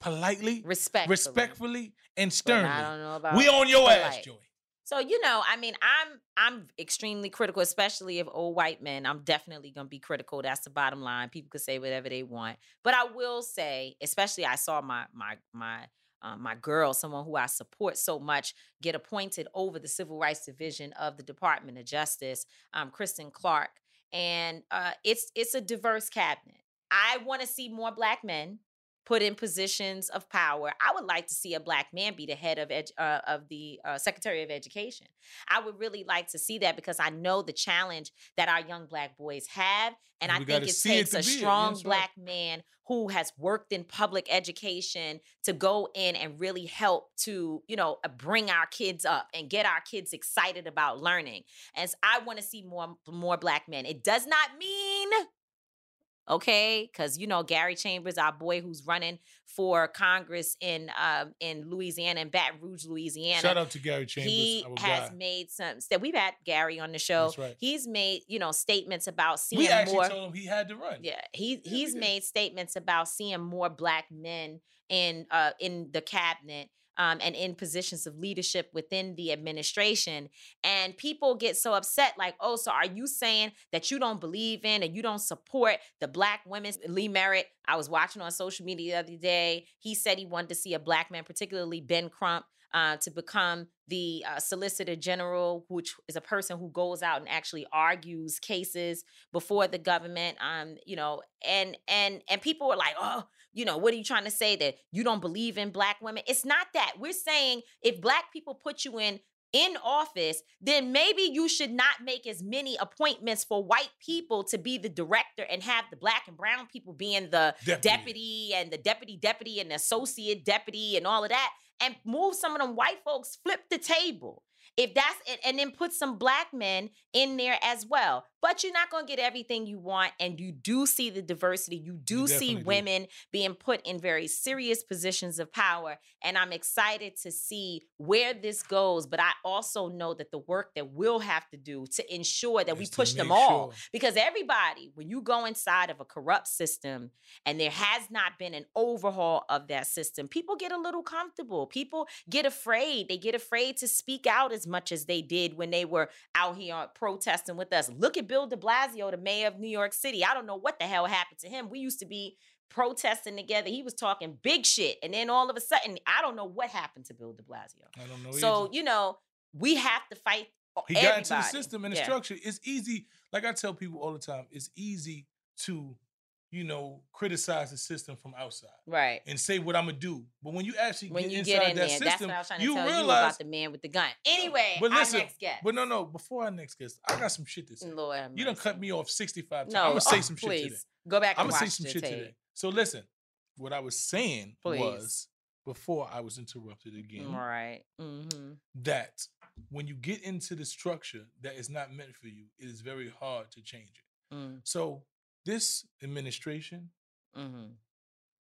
Politely, respectfully, respectfully, and sternly. I don't know about We on your ass, polite. Joey. So you know, I mean, I'm I'm extremely critical, especially of old white men. I'm definitely gonna be critical. That's the bottom line. People could say whatever they want, but I will say, especially I saw my my my um, my girl, someone who I support so much, get appointed over the Civil Rights Division of the Department of Justice, um, Kristen Clarke, and uh, it's it's a diverse cabinet. I want to see more black men put in positions of power. I would like to see a black man be the head of edu- uh, of the uh, Secretary of Education. I would really like to see that because I know the challenge that our young black boys have, and And I think it takes a it. Yeah, strong right. black man who has worked in public education to go in and really help to you know uh, bring our kids up and get our kids excited about learning. As I want to see more more black men. It does not mean okay because you know gary chambers our boy who's running for congress in um in louisiana in baton rouge louisiana Shout out to Gary Chambers. he has made some that we've had gary on the show right. he's made you know statements about seeing We actually more told him he had to run. yeah, he we he's made statements about seeing more black men in uh in the cabinet um, and in positions of leadership within the administration. And people get so upset, like, oh, so are you saying that you don't believe in and you don't support the black women? Lee Merritt, I was watching on social media the other day. He said he wanted to see a black man, particularly Ben Crump, uh, to become the uh, Solicitor General, which is a person who goes out and actually argues cases before the government. Um, you know, and and and people were like, oh, you know, what are you trying to say that you don't believe in black women? It's not that. We're saying if black people put you in in office, then maybe you should not make as many appointments for white people to be the director and have the black and brown people being the Deputy. deputy and the deputy deputy and the associate deputy and all of that and move some of them white folks flip the table if that's it and then put some black men in there as well but you're not going to get everything you want and you do see the diversity you do see definitely do. women being put in very serious positions of power and i'm excited to see where this goes but i also know that the work that we'll have to do to ensure that we push them all sure. because everybody when you go inside of a corrupt system and there has not been an overhaul of that system people get a little comfortable people get afraid they get afraid to speak out as much as they did when they were out here protesting with us look at bill de blasio the mayor of new york city i don't know what the hell happened to him we used to be protesting together he was talking big shit and then all of a sudden i don't know what happened to bill de blasio I don't know. so either. you know we have to fight he got into the system and the Yeah. structure. It's easy. Like I tell people all the time, it's easy to, you know, criticize the system from outside right and say what I'm gonna do. But when you actually when get you inside get in that there, system, that's what I was trying to you tell you realize. about the man with the gun. Anyway, but our listen, next guest. but no, no. Before our next guest, I got some shit to say. Lord You done cut me off 65 times. No, I'm gonna say oh, some please. shit today. Go back I'm gonna say some shit tape. today. So listen, what I was saying Please. was before I was interrupted again Right. Mm-hmm. that when you get into the structure that is not meant for you, it is very hard to change it. Mm, So this administration, mm-hmm.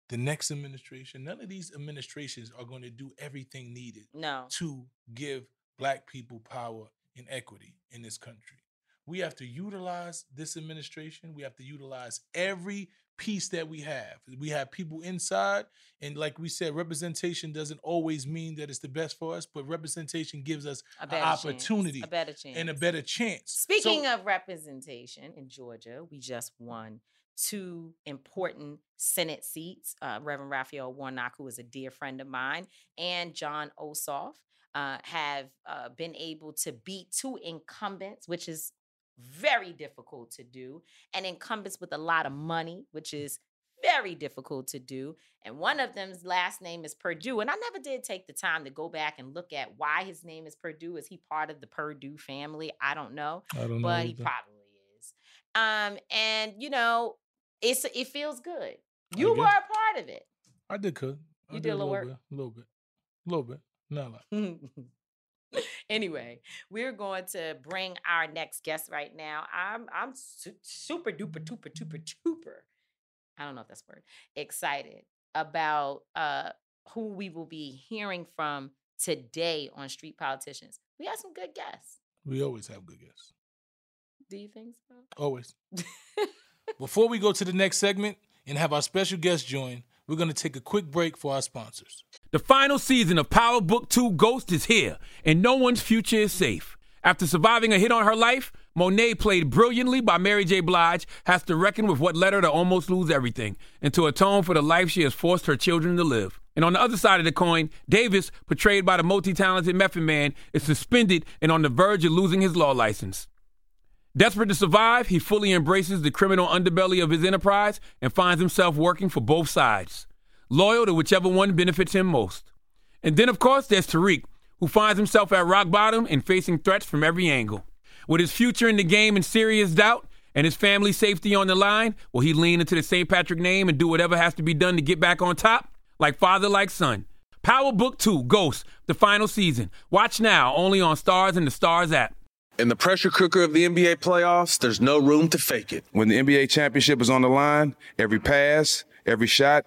the next administration, none of these administrations are going to do everything needed No. to give black people power and equity in this country. We have to utilize this administration. We have to utilize every piece that we have. We have people inside, and like we said, representation doesn't always mean that it's the best for us, but representation gives us an opportunity Chance. A better chance. and a better chance. Speaking So- of representation in Georgia, we just won two important Senate seats. Uh, Reverend Raphael Warnock, who is a dear friend of mine, and Jon Ossoff uh, have uh, been able to beat two incumbents, which is very difficult to do, and incumbents with a lot of money, which is very difficult to do. And one of them's last name is Perdue. And I never did take the time to go back and look at why his name is Perdue. Is he part of the Purdue family? I don't know I don't know. but he probably is. Um, and you know, it's it feels good. You were a part of it. I did cook. I You did a little work? bit, a little bit, a little bit, not a lot. *laughs* *laughs* anyway, we're going to bring our next guest right now. I'm I'm su- super duper duper duper duper. I don't know if that's word. Excited about uh who we will be hearing from today on Street Politicians. We have some good guests. We always have good guests. Do you think so? Always. *laughs* Before we go to the next segment and have our special guest join, we're going to take a quick break for our sponsors. The final season of Power Book 2 Ghost is here, and no one's future is safe. After surviving a hit on her life, Monet, played brilliantly by Mary J. Blige, has to reckon with what led her to almost lose everything and to atone for the life she has forced her children to live. And on the other side of the coin, Davis, portrayed by the multi talented Method Man, is suspended and on the verge of losing his law license. Desperate to survive, he fully embraces the criminal underbelly of his enterprise and finds himself working for both sides, loyal to whichever one benefits him most. And then, of course, there's Tariq, who finds himself at rock bottom and facing threats from every angle. With his future in the game in serious doubt and his family's safety on the line, will he lean into the St. Patrick name and do whatever has to be done to get back on top? Like father, like son. Power Book 2 Ghost, the final season. Watch now only on STARZ and the STARZ app. In the pressure cooker of the NBA playoffs, there's no room to fake it. When the NBA championship is on the line, every pass, every shot,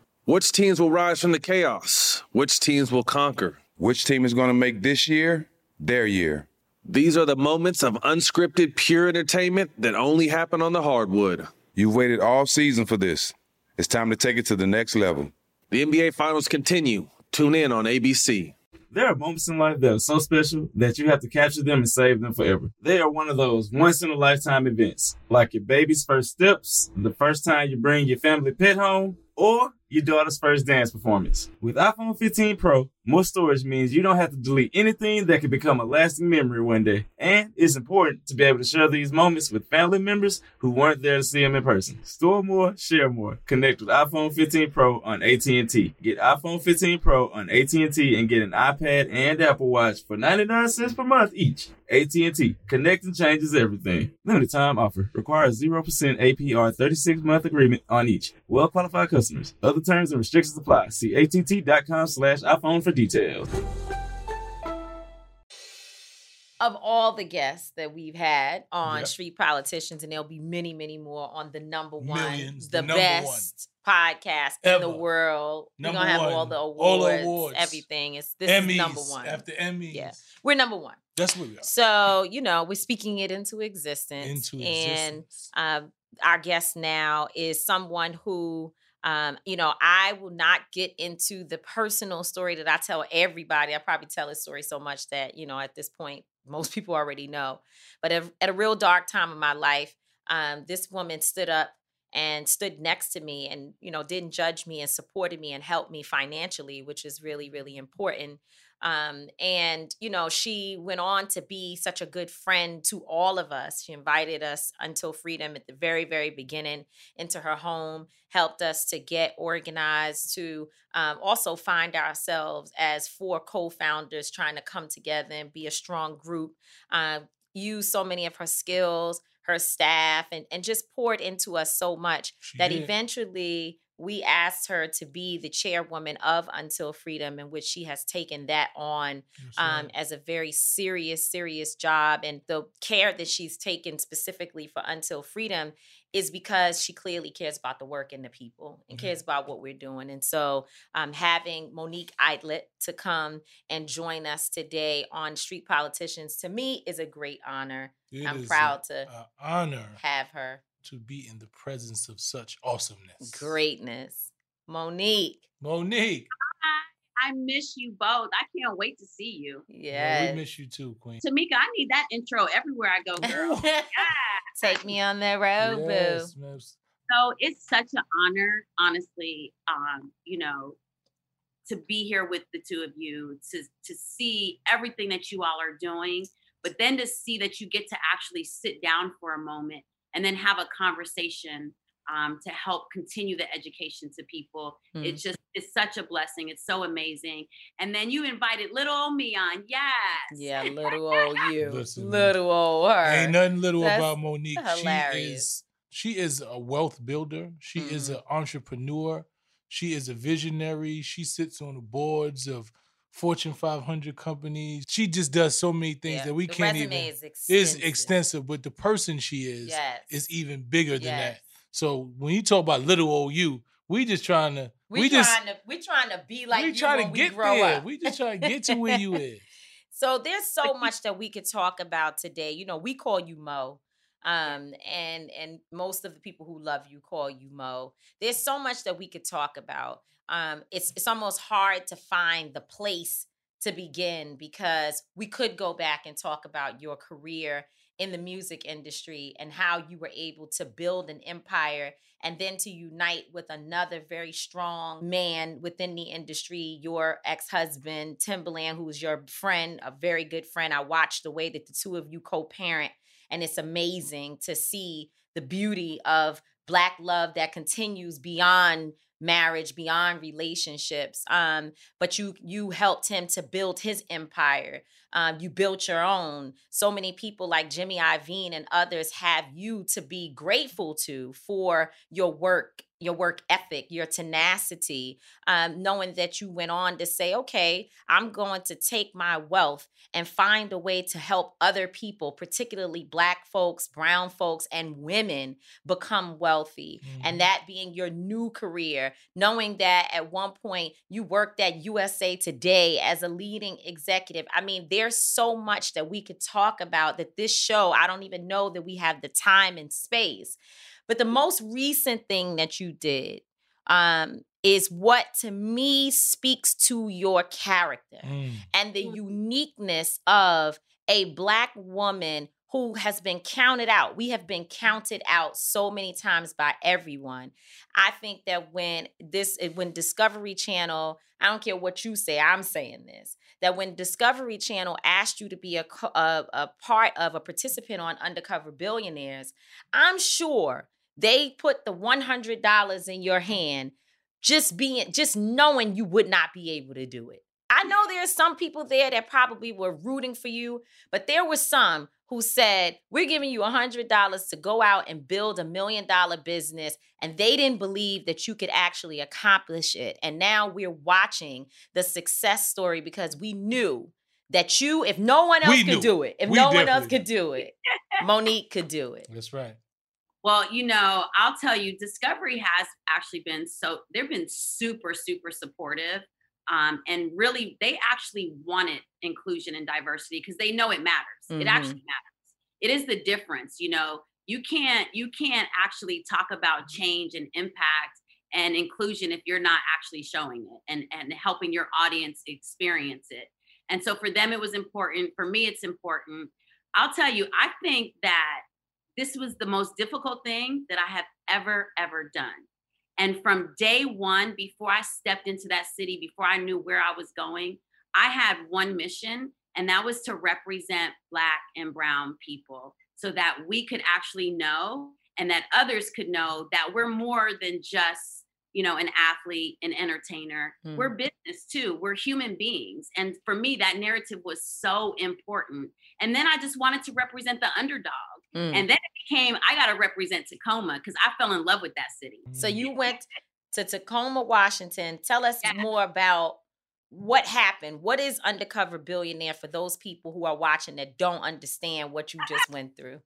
Which teams will rise from the chaos? Which teams will conquer? Which team is going to make this year their year? These are the moments of unscripted, pure entertainment that only happen on the hardwood. You've waited all season for this. It's time to take it to the next level. The NBA Finals continue. Tune in on ABC. There are moments in life that are so special that you have to capture them and save them forever. They are one of those once in a lifetime events, like your baby's first steps, the first time you bring your family pet home, or your daughter's first dance performance. With iPhone 15 Pro, more storage means you don't have to delete anything that could become a lasting memory one day. And it's important to be able to share these moments with family members who weren't there to see them in person. Store more, share more. Connect with iPhone 15 Pro on AT&T. Get iPhone 15 Pro on AT&T and get an iPad and Apple Watch for 99 cents per month each. AT&T. Connecting changes everything. Limited time offer. Requires 0% APR 36 month agreement on each. Well qualified customers. Other terms and restrictions apply. See att.com slash iPhone for details. of all the guests that we've had on Yep. Street Politicians, and there'll be many, many more on the number one, Millions, the, the number one. best podcast in the Ever. world. We're gonna have all one. the All awards, awards. everything. It's this Emmys is number one. after Emmys. Yeah. We're number one. That's what we are. So, you know, we're speaking it into existence. Into and existence. um, our guest now is someone who, um, you know, I will not get into the personal story that I tell everybody. I probably tell this story so much that, you know, at this point, most *laughs* people already know. But at, at a real dark time in my life, um, this woman stood up and stood next to me and, you know, didn't judge me and supported me and helped me financially, which is really, really important. Um, and you know, she went on to be such a good friend to all of us. She invited us until freedom at the very, very beginning into her home, helped us to get organized, to um, also find ourselves as four co-founders trying to come together and be a strong group. Uh, use so many of her skills, her staff, and and just poured into us so much She that did. eventually we asked her to be the chairwoman of Until Freedom, in which she has taken that on um, right. as a very serious, serious job. And the care that she's taken specifically for Until Freedom is because she clearly cares about the work and the people and Mhm. cares about what we're doing. And so um, having Monique Idlett to come and join us today on Street Politicians to me is a great honor. It I'm proud a- to a honor have her. To be in the presence of such awesomeness. Greatness. Monique. Monique. I miss you both. I can't wait to see you. Yeah, Yeah. we miss you too, Queen. Tamika, I need that intro everywhere I go, girl. *laughs* Take me on the road, Yes, boo. man. So it's such an honor, honestly, um, you know, to be here with the two of you, to to see everything that you all are doing, but then to see that you get to actually sit down for a moment and then have a conversation um, to help continue the education to people. Mm. It's just it's such a blessing. It's so amazing. And then you invited little old me on. Yes. Yeah, *laughs* little old you. Listen, little old her. Ain't nothing little That's about Monique. hilarious. She is she is a wealth builder. She is Mhm. an entrepreneur. She is a visionary. She sits on the boards of Fortune 500 companies. She just does so many things Yeah, that we the can't even. is Is extensive. extensive, but the person she is Yes. is even bigger than Yes. that. So when you talk about little old you, We just trying to. We, We, trying just. to we trying to be like we you trying to we get grow there. up. We just trying to get to where you is. *laughs* So there's so much that we could talk about today. You know, we call you Mo. Um, and and most of the people who love you call you Mo. There's so much that we could talk about. Um, it's it's almost hard to find the place to begin because we could go back and talk about your career in the music industry and how you were able to build an empire and then to unite with another very strong man within the industry, your ex-husband, Timbaland, who was your friend, a very good friend. I watched the way that the two of you co-parent, and it's amazing to see the beauty of black love that continues beyond marriage beyond relationships um but you you helped him to build his empire um you built your own. So many people like jimmy iovine and others have you to be grateful to for your work your work ethic your tenacity um knowing that you went on to say okay i'm going to take my wealth and find a way to help other people particularly black folks brown folks and women become wealthy and that being your new career knowing that at one point you worked at USA Today as a leading executive. I mean, there's so much that we could talk about that this show, I don't even know that we have the time and space. But the most recent thing that you did um, is what to me speaks to your character Mm. and the uniqueness of a black woman who has been counted out. We have been counted out so many times by everyone. I think that when this eh, when Discovery Channel, I don't care what you say, I'm saying this. That when Discovery Channel asked you to be a a, a part of a participant on Undercover Billionaires, I'm sure they put the $100 in your hand just being just knowing you would not be able to do it. I know there are some people there that probably were rooting for you, but there were some who said, We're giving you $100 to go out and build a million dollar business. And they didn't believe that you could actually accomplish it. And now we're watching the success story because we knew that you, if no one else We could knew. do it, if We no one else could do it, Monique could do it. That's right. Well, you know, I'll tell you, Discovery has actually been so they've been super, super supportive. Um, and really, they actually wanted inclusion and diversity because they know it matters. It actually matters. It is the difference. You know, you can't you can't actually talk about change and impact and inclusion if you're not actually showing it and and helping your audience experience it. And so for them, it was important. For me, it's important. I'll tell you, I think that this was the most difficult thing that I have ever, ever done. And from day one, before I stepped into that city, before I knew where I was going, I had one mission, and that was to represent Black and Brown people so that we could actually know and that others could know that we're more than just you know an athlete an entertainer. We're business too. We're human beings. And for me that narrative was so important. And then i just wanted to represent the underdog. Mm. and then it became i got to represent tacoma because i fell in love with that city So you mm. went to Tacoma, Washington. Tell us more about what happened. What is Undercover Billionaire for those people who are watching that don't understand what you just went through?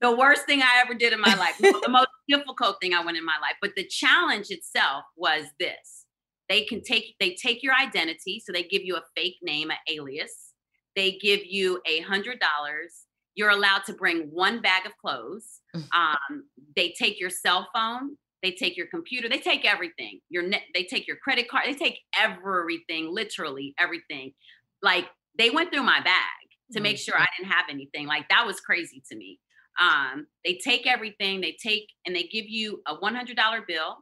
the worst thing I ever did in my life, *laughs* the most difficult thing I went in my life. But the challenge itself was this: they can take they take your identity, so they give you a fake name, an alias. They give you a hundred dollars. You're allowed to bring one bag of clothes. Um, they take your cell phone. They take your computer. They take everything. Your net. They take your credit card. They take everything, literally everything. Like they went through my bag to make sure I didn't have anything. Like that was crazy to me. Um, they take everything, they take and they give you a $100 bill,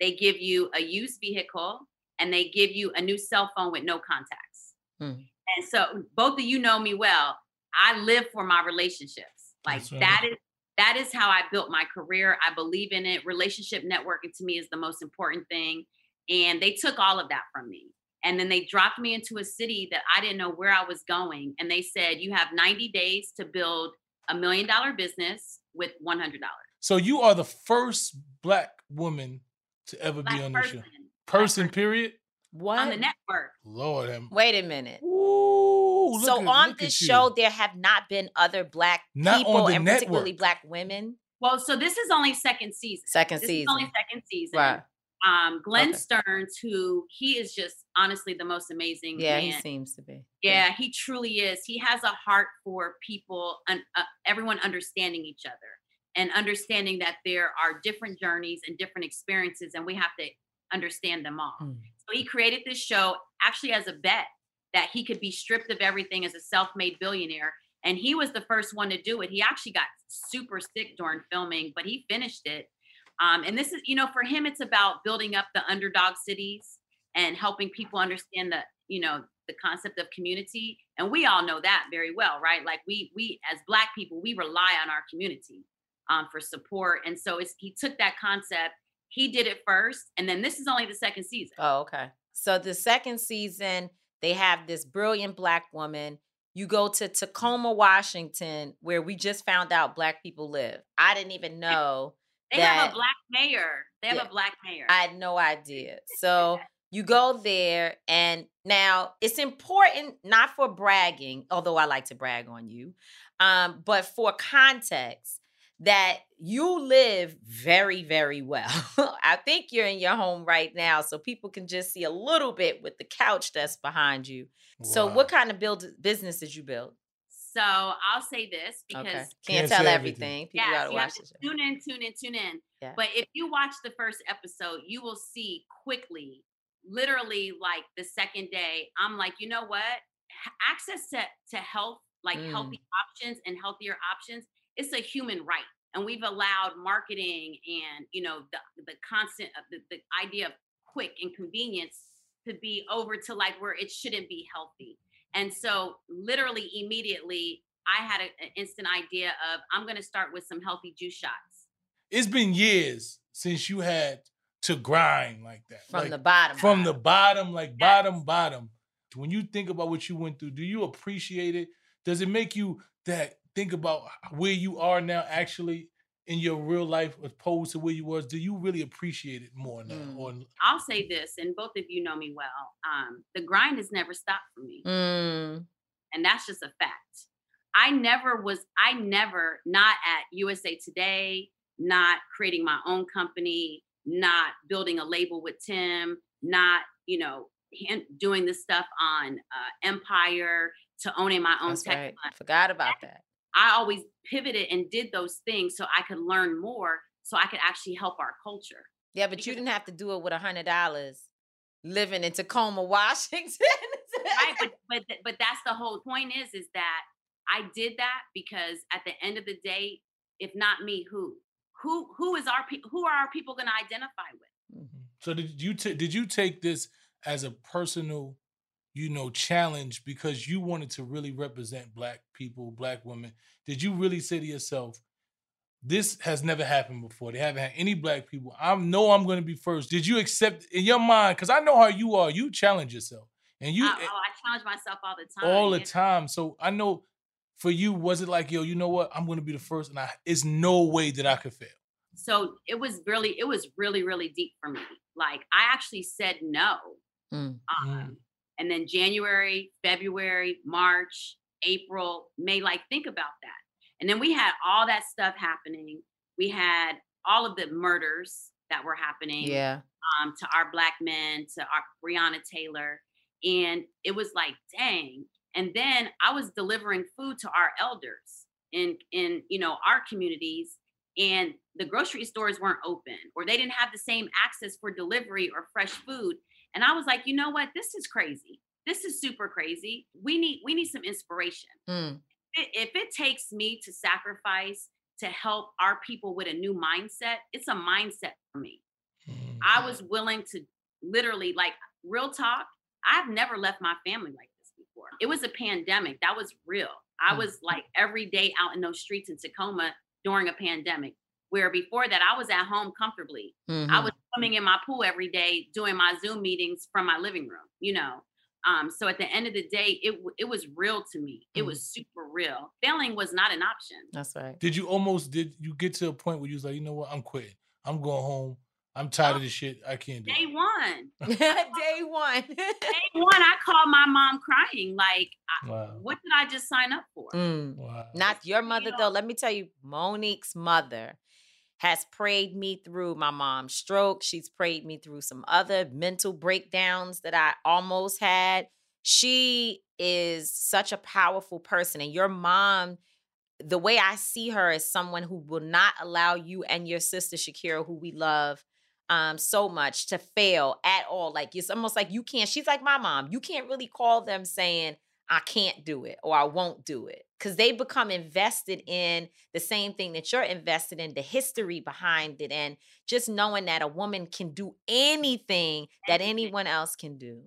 they give you a used vehicle, and they give you a new cell phone with no contacts. Hmm. And so both of you know me well. I live for my relationships. Like That's right. that is that is how I built my career. I believe in it. Relationship networking to me is the most important thing. And they took all of that from me. And then they dropped me into a city that I didn't know where I was going. And they said, you have 90 days to build a million dollar business with $100. So you are the first black woman to ever Black be on the show. Person, period. What? On the network. Lord, have Wait a minute. Ooh, look so at- on look this at you. show, there have not been other black Not people the and particularly black women. Well, so this is only second season. Second this season. Is only second season. Right. Um, Glenn Okay. Stearns, who he is just honestly the most amazing. Yeah, man. he seems to be. Yeah, he truly is. He has a heart for people and uh, everyone understanding each other and understanding that there are different journeys and different experiences, and we have to understand them all. Mm. So he created this show actually as a bet that he could be stripped of everything as a self-made billionaire. And he was the first one to do it. He actually got super sick during filming, but he finished it. Um, and this is, you know, for him, it's about building up the underdog cities and helping people understand the, you know, the concept of community. And we all know that very well, right? Like we, we as Black people, we rely on our community um, for support. And so it's, he took that concept, he did it first, and then this is only the second season. Oh, okay. So the second season, they have this brilliant black woman. You go to Tacoma, Washington, where we just found out black people live. I didn't even know They that. have a black mayor. They have Yeah. a black mayor. I had no idea. So *laughs* you go there, and now it's important not for bragging, although I like to brag on you, um, but for context that you live very, very well. *laughs* I think you're in your home right now, so people can just see a little bit with the couch that's behind you. So, what kind of build business did you build? So I'll say this because Okay, can't, Can't tell everything. everything. People yes, gotta you have watch to show. tune in, tune in, tune in. Yeah. But if you watch the first episode, you will see quickly, literally like the second day, I'm like, you know what? H- Access to, to health, like Mm. healthy options and healthier options, it's a human right. And we've allowed marketing and you know the the constant of the, the idea of quick and convenience to be over to like where it shouldn't be healthy. And so literally immediately I had a- an instant idea of I'm going to start with some healthy juice shots. It's been years since you had to grind like that. From like, the bottom. From the bottom, like bottom, bottom. When you think about what you went through, do you appreciate it? Does it make you that think about where you are now actually in your real life opposed to where you was? Do you really appreciate it more now? Mm. Or I'll say this, and both of you know me well. Um, the grind has never stopped for me. Mm, and that's just a fact. I never was, I never, not at USA Today, not creating my own company, not building a label with Tim, not, you know, hand, doing this stuff on uh, Empire to owning my own that's tech. right. Forgot about that. I always pivoted and did those things so I could learn more, so I could actually help our culture. Yeah, but you didn't have to do it with a hundred dollars living in Tacoma, *laughs* Washington. right but but but that's the whole point is is that i did that because at the end of the day if not me who who who is our pe- who are our people going to identify with mm-hmm. so did you ta- did you take this as a personal, you know, challenge because you wanted to really represent black people, black women? Did you really say to yourself, this has never happened before. They haven't had any black people. I know I'm going to be first. Did you accept in your mind? Because I know how you are. You challenge yourself, and you I, oh, I challenge myself all the time all the time. So I know for you, was it like, yo, you know what? I'm going to be the first, and I, it's no way that I could fail. so it was really it was really really deep for me like i actually said no Mm. um, and then january february march april may like think about that and then we had all that stuff happening we had all of the murders that were happening yeah. um, to our black men, to our Breonna Taylor. And it was like, dang. And then I was delivering food to our elders in in you know our communities, and the grocery stores weren't open, or they didn't have the same access for delivery or fresh food. And I was like, you know what? This is crazy. This is super crazy. We need we need some inspiration. Mm. I- If it takes me to sacrifice to help our people with a new mindset, it's a mindset for me. I was willing to literally, like, real talk. I've never left my family like this before. It was a pandemic. That was real. I was like every day out in those streets in Tacoma during a pandemic, where before that, I was at home comfortably. I Mhm. was swimming in my pool every day, doing my Zoom meetings from my living room, you know. Um, so at the end of the day, it it was real to me. It was super real. Failing was not an option. That's right. Did you almost did you get to a point where you was like, you know what, I'm quitting. I'm going home. I'm tired of this shit. I can't do Day it. one, *laughs* Day one. day *laughs* one, I called my mom crying, like, I- Wow. what did I just sign up for? Mm. Wow. Not your mother know- though. Let me tell you, Monique's mother has prayed me through my mom's stroke. She's prayed me through some other mental breakdowns that I almost had. She is such a powerful person. And your mom, the way I see her is someone who will not allow you and your sister Shakira, who we love um so much, to fail at all. Like it's almost like you can't, she's like my mom. You can't really call them saying, I can't do it or I won't do it because they become invested in the same thing that you're invested in, the history behind it, and just knowing that a woman can do anything that anyone else can do.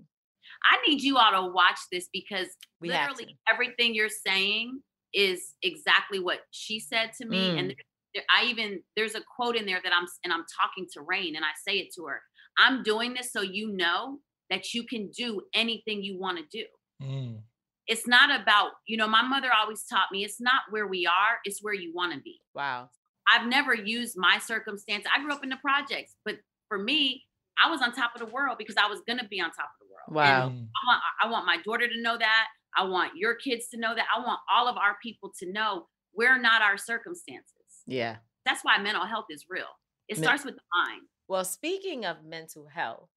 I need you all to watch this because We literally everything you're saying is exactly what she said to me. And Mm. there, there- I even there's a quote in there that I'm and I'm talking to Rain and I say it to her. I'm doing this so you know that you can do anything you want to do. Mm. It's not about, you know, my mother always taught me it's not where we are, it's where you want to be. Wow. I've never used my circumstance. I grew up in the projects, but for me, I was on top of the world because I was gonna be on top of the world. Wow. And I want I want my daughter to know that. I want your kids to know that. I want all of our people to know we're not our circumstances. Yeah. That's why mental health is real. It Men- starts with the mind. Well, speaking of mental health,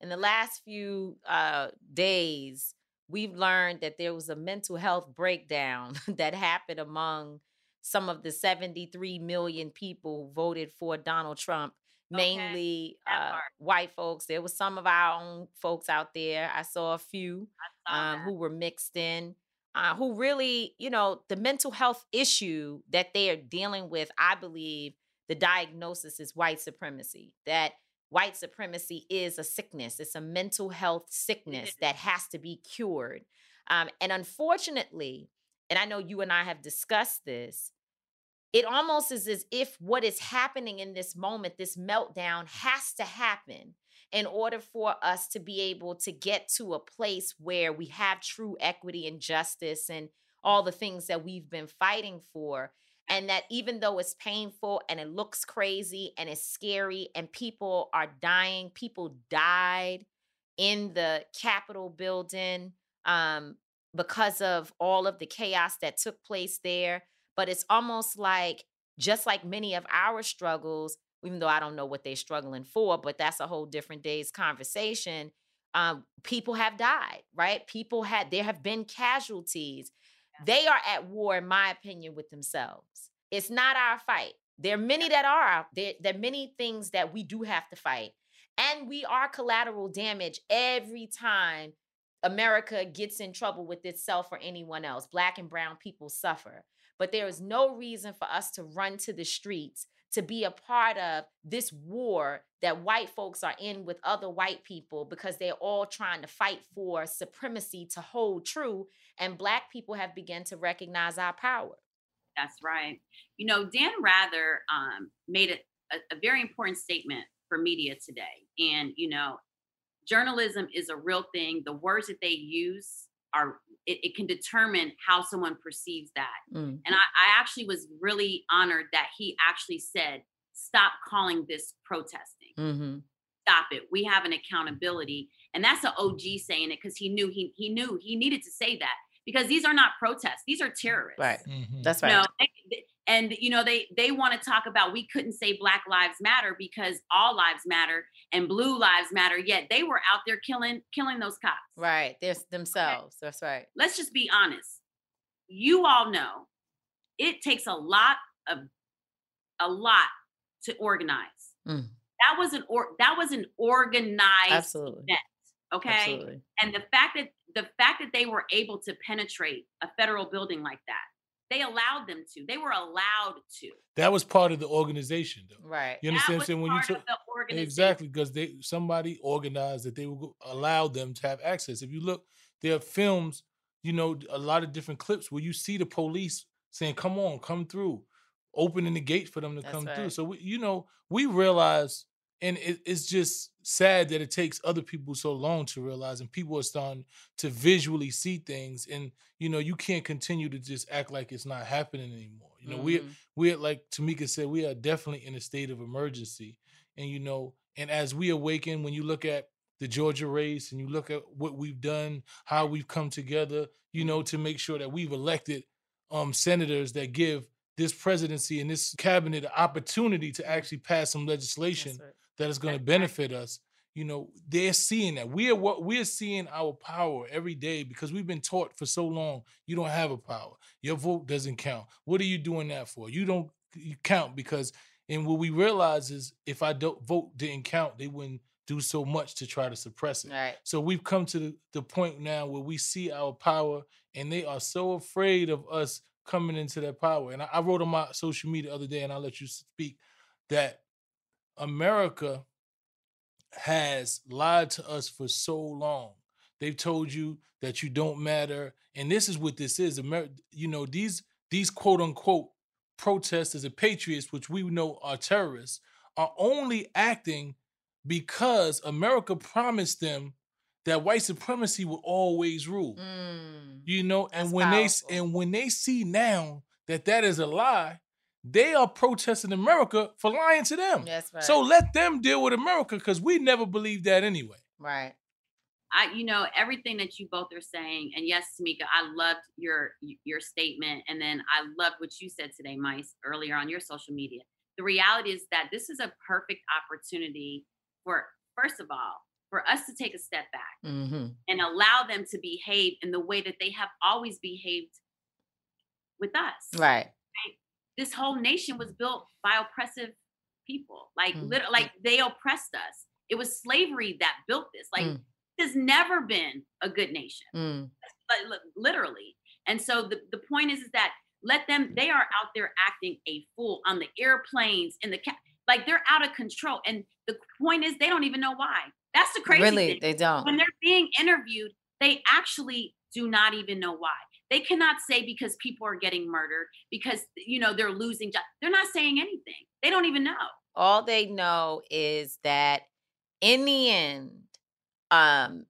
in the last few uh, days, we've learned that there was a mental health breakdown *laughs* that happened among some of the 73 million people who voted for Donald Trump, mainly uh, white folks. There was some of our own folks out there. I saw a few um, who were mixed in. Uh, who really, you know, the mental health issue that they are dealing with, I believe the diagnosis is white supremacy. That white supremacy is a sickness, it's a mental health sickness that has to be cured. Um, and unfortunately, and I know you and I have discussed this, it almost is as if what is happening in this moment, this meltdown, has to happen in order for us to be able to get to a place where we have true equity and justice and all the things that we've been fighting for. And that even though it's painful and it looks crazy and it's scary and people are dying, people died in the Capitol building um, because of all of the chaos that took place there. But it's almost like, just like many of our struggles, even though I don't know what they're struggling for, but that's a whole different day's conversation. Um, people have died, right? People had, there have been casualties. They are at war, in my opinion, with themselves. It's not our fight. There are many that are. There, there are many things that we do have to fight. And we are collateral damage every time America gets in trouble with itself or anyone else. Black and brown people suffer. But there is no reason for us to run to the streets to be a part of this war that white folks are in with other white people because they're all trying to fight for supremacy to hold true. And black people have begun to recognize our power. That's right. You know, Dan Rather um, made a, a, a very important statement for media today. And, you know, journalism is a real thing. The words that they use are, it, it can determine how someone perceives that. Mm. And I, I actually was really honored that he actually said, stop calling this protesting. Mm-hmm. Stop it. We have an accountability. And that's an OG saying it because he knew he he knew he needed to say that because these are not protests. These are terrorists. Right. Mm-hmm. That's You right. know, they- they- and you know they they want to talk about we couldn't say Black Lives Matter because all lives matter and Blue Lives Matter. Yet they were out there killing killing those cops. Right. They're themselves. That's right. Let's just be honest. You all know it takes a lot of a lot to organize. Mm. That was an or that was an organized Absolutely. event. Okay. Absolutely. And the fact that the fact that they were able to penetrate a federal building like that, they allowed them to. They were allowed to. That was part of the organization, though. Right. You understand? what I'm was when you part of took the organization. exactly because they somebody organized that they would allow them to have access. If you look, there are films, you know, a lot of different clips where you see the police saying, "Come on, come through," opening the gate for them to That's come through. So we, you know, we realize, and it, it's just sad that it takes other people so long to realize, and people are starting to visually see things, and you know, you can't continue to just act like it's not happening anymore. You know, we Mhm. we're like Tamika said, we are definitely in a state of emergency. And you know, and as we awaken, when you look at the Georgia race and you look at what we've done, how we've come together, you know, to make sure that we've elected um senators that give this presidency and this cabinet an opportunity to actually pass some legislation that is going to benefit us. You know, they're seeing that. We are what we're seeing our power every day because we've been taught for so long you don't have a power. Your vote doesn't count. What are you doing that for? You don't you count because and what we realize is if I don't vote didn't count, they wouldn't do so much to try to suppress it. Right. So we've come to the, the point now where we see our power and they are so afraid of us coming into that power. And I, I wrote on my social media the other day, and I'll let you speak, that America has lied to us for so long. They've told you that you don't matter. And this is what this is. America, you know, these these quote unquote protesters and patriots, which we know are terrorists, are only acting because America promised them that white supremacy will always rule. Mm, You know, and when they and when they see now that that is a lie, they are protesting America for lying to them. That's right. So let them deal with America because we never believed that anyway. Right. I, you know, everything that you both are saying, and yes, Tamika, I loved your your statement, and then I loved what you said today, Mice, earlier on your social media. The reality is that this is a perfect opportunity for, first of all, for us to take a step back Mm-hmm. and allow them to behave in the way that they have always behaved with us. Right. This whole nation was built by oppressive people. Like, Mm. lit- like they oppressed us. It was slavery that built this. Like, Mm. there's never been a good nation Mm. like literally. And so the, the point is, is that let them, they are out there acting a fool on the airplanes in the ca- like they're out of control. And the point is they don't even know why. That's the crazy Really, thing. they don't. When they're being interviewed, they actually do not even know why. They cannot say because people are getting murdered, because you know they're losing jobs. They're not saying anything. They don't even know. All they know is that in the end, um,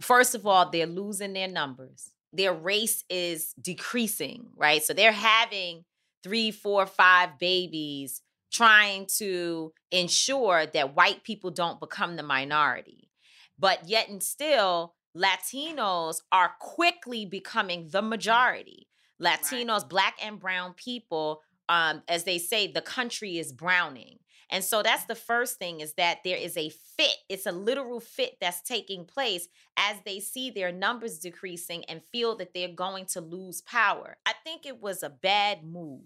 first of all, they're losing their numbers. Their race is decreasing, right? So they're having three, four, five babies trying to ensure that white people don't become the minority. But yet and still, Latinos are quickly becoming the majority. Latinos, black and brown people, um, as they say, the country is browning. And so that's the first thing is that there is a fit. It's a literal fit that's taking place as they see their numbers decreasing and feel that they're going to lose power. I think it was a bad move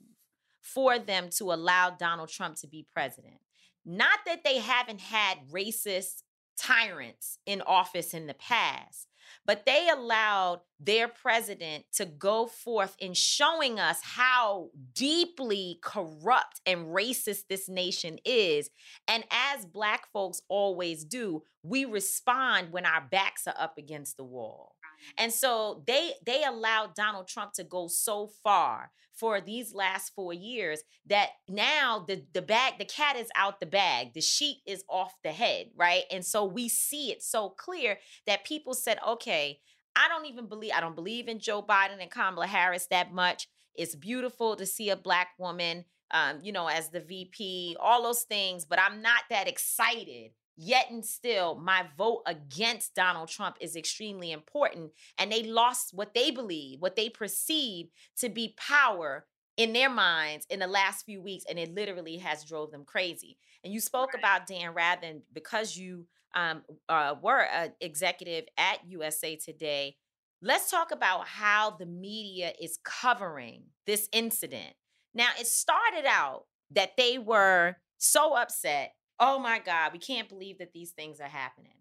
for them to allow Donald Trump to be president. Not that they haven't had racist tyrants in office in the past, but they allowed their president to go forth in showing us how deeply corrupt and racist this nation is. And as Black folks always do, we respond when our backs are up against the wall. And so they they allowed Donald Trump to go so far for these last four years that now the the bag the cat is out the bag. The sheet is off the head right? And so we see it so clear that people said okay I don't even believe I don't believe in Joe Biden and Kamala Harris that much. It's beautiful to see a black woman um, you know as the VP all those things but I'm not that excited Yet and still, my vote against Donald Trump is extremely important. And they lost what they believe, what they perceive to be power in their minds in the last few weeks. And it literally has drove them crazy. And you spoke about Dan Rather because you um, uh, were an executive at USA Today. Let's talk about how the media is covering this incident. Now, it started out that they were so upset oh my God, we can't believe that these things are happening.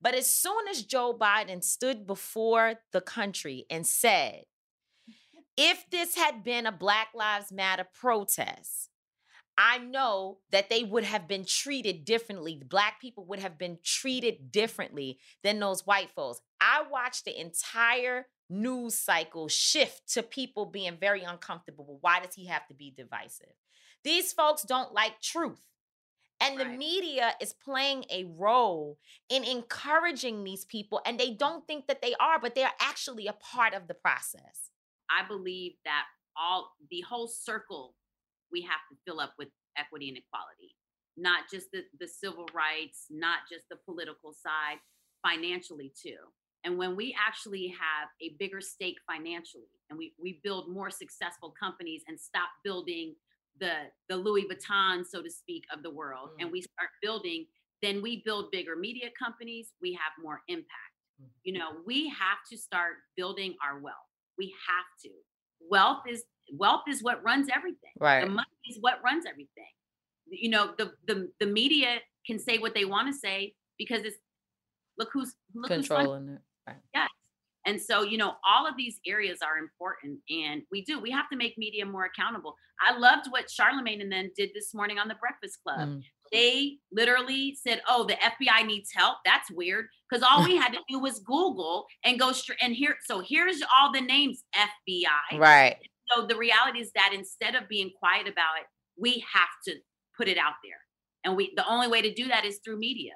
But as soon as Joe Biden stood before the country and said, if this had been a Black Lives Matter protest, I know that they would have been treated differently. Black people would have been treated differently than those white folks. I watched the entire news cycle shift to people being very uncomfortable. Why does he have to be divisive? These folks don't like truth. And the media is playing a role in encouraging these people, and they don't think that they are, but they're actually a part of the process. I believe that all the whole circle we have to fill up with equity and equality, not just the, the civil rights, not just the political side, financially too. And when we actually have a bigger stake financially and we, we build more successful companies and stop building the, the Louis Vuitton, so to speak, of the world, and mm. we start building, then we build bigger media companies, we have more impact. Mm. You know, we have to start building our wealth. We have to. Wealth is wealth is what runs everything. Right. The money is what runs everything. You know, the the the media can say what they want to say because it's look who's look who's Controlling it. Right. Yes. And so, you know, all of these areas are important. And we do, we have to make media more accountable. I loved what Charlemagne and then did this morning on the Breakfast Club. Mm. They literally said, Oh, the FBI needs help. That's weird. Because all we had to do was Google and go straight and here. So here's all the names FBI. Right. So the reality is that instead of being quiet about it, we have to put it out there. And we the only way to do that is through media.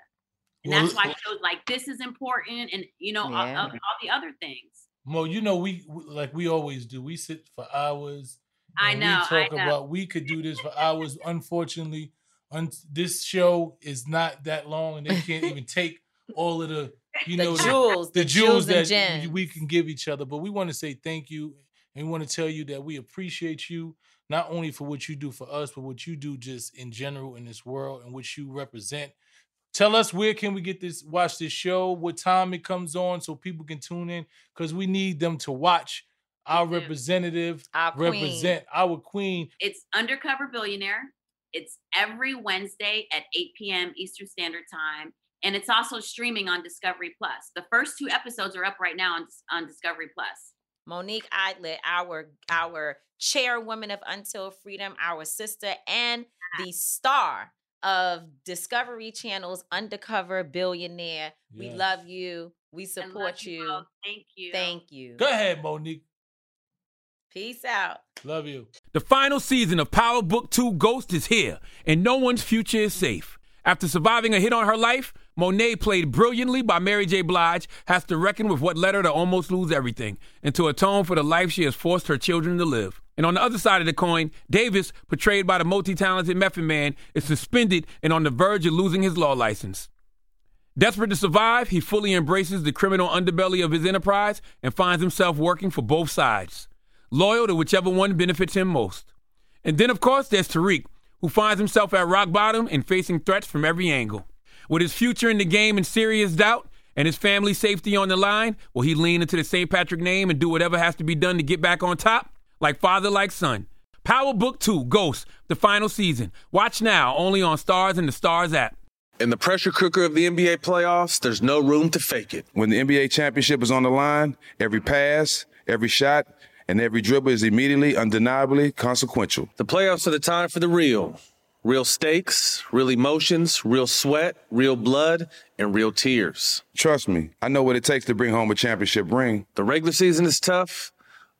And that's Well, why shows like this is important and you know all, Yeah. all, all the other things. Well, you know we we- like we always do. We sit for hours. I know, We talk know. about we could do this for hours. Unfortunately, un- this show is not that long, and they can't even take all of the *laughs* you know The jewels, the, the jewels jewels that we can give each other. But we want to say thank you, and we want to tell you that we appreciate you not only for what you do for us, but what you do just in general in this world and what you represent. Tell us where can we get this, watch this show, what time it comes on, so people can tune in, because we need them to watch our do. representative Our queen. represent our queen. It's Undercover Billionaire. It's every Wednesday at 8 p.m. Eastern Standard Time. And it's also streaming on Discovery Plus. The first two episodes are up right now on, on Discovery Plus. Monique Idlett, our our chairwoman of Until Freedom, our sister, and the star of Discovery Channel's Undercover Billionaire. We love you. We support you. both. Thank you. Thank you. Go ahead, Monique. Peace out. Love you. The final season of Power Book 2 Ghost is here, and no one's future is safe. After surviving a hit on her life, Monet, played brilliantly by Mary J. Blige, has to reckon with what led her to almost lose everything and to atone for the life she has forced her children to live. And on the other side of the coin, Davis, portrayed by the multi talented Method Man, is suspended and on the verge of losing his law license. Desperate to survive, he fully embraces the criminal underbelly of his enterprise and finds himself working for both sides, loyal to whichever one benefits him most. And then, of course, there's Tariq, who finds himself at rock bottom and facing threats from every angle. With his future in the game in serious doubt and his family's safety on the line, will he lean into the St. Patrick name and do whatever has to be done to get back on top? Like father, like son. Power Book 2 Ghost, the final season. Watch now only on STARZ and the STARZ app. In the pressure cooker of the NBA playoffs, there's no room to fake it. When the NBA championship is on the line, every pass, every shot, and every dribble is immediately, undeniably consequential. The playoffs are the time for the real. Real stakes, real emotions, real sweat, real blood, and real tears. Trust me, I know what it takes to bring home a championship ring. The regular season is tough,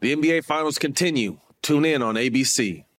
The NBA Finals continue. Tune in on ABC.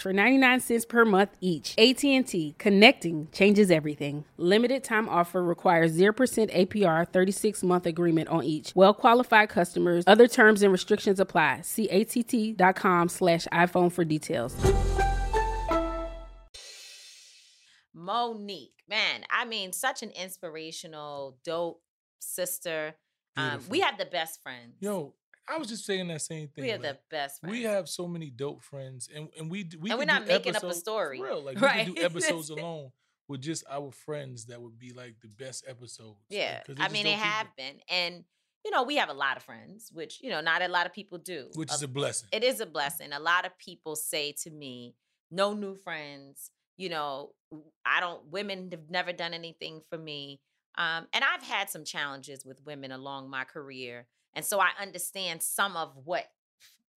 for 99 cents per month each. AT&T, connecting changes everything. Limited time offer requires 0% APR 36-month agreement on each. Well-qualified customers. Other terms and restrictions apply. See att.com slash iPhone for details. Monique, man, I mean, such an inspirational, dope sister. Um, we have the best friends. Yo, I was just saying that same thing. we have like, the best friends. We have so many dope friends, and, and we we and we're not making up a story, For real, like right? we do episodes *laughs* alone with just our friends. That would be like the best episodes. like, Yeah, 'cause I mean, it people. have been, and you know, we have a lot of friends, which, you know, not a lot of people do. Which is a blessing. It is a blessing. A lot of people say to me, no new friends. You know, I don't, women have never done anything for me. Um, and I've had some challenges with women along my career. And so I understand some of what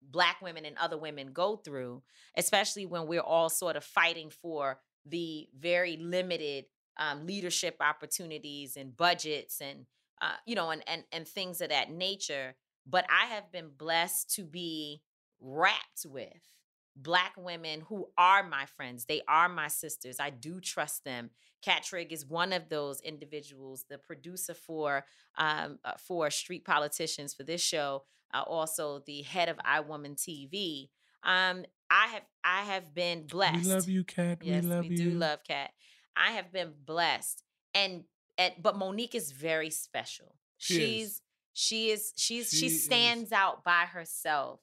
black women and other women go through, especially when we're all sort of fighting for the very limited um, leadership opportunities and budgets and uh, you know and, and and things of that nature. But I have been blessed to be wrapped with black women who are my friends. They are my sisters. I do trust them. Kat Trigg is one of those individuals, the producer for um, uh, for Street Politicians for this show, uh, also the head of iWoman TV. Um, I have I have been blessed. We love you, Kat. Yes, we love we you. do love Kat. I have been blessed, and, and but Monique is very special. She she's is. she is she's She she is. stands out by herself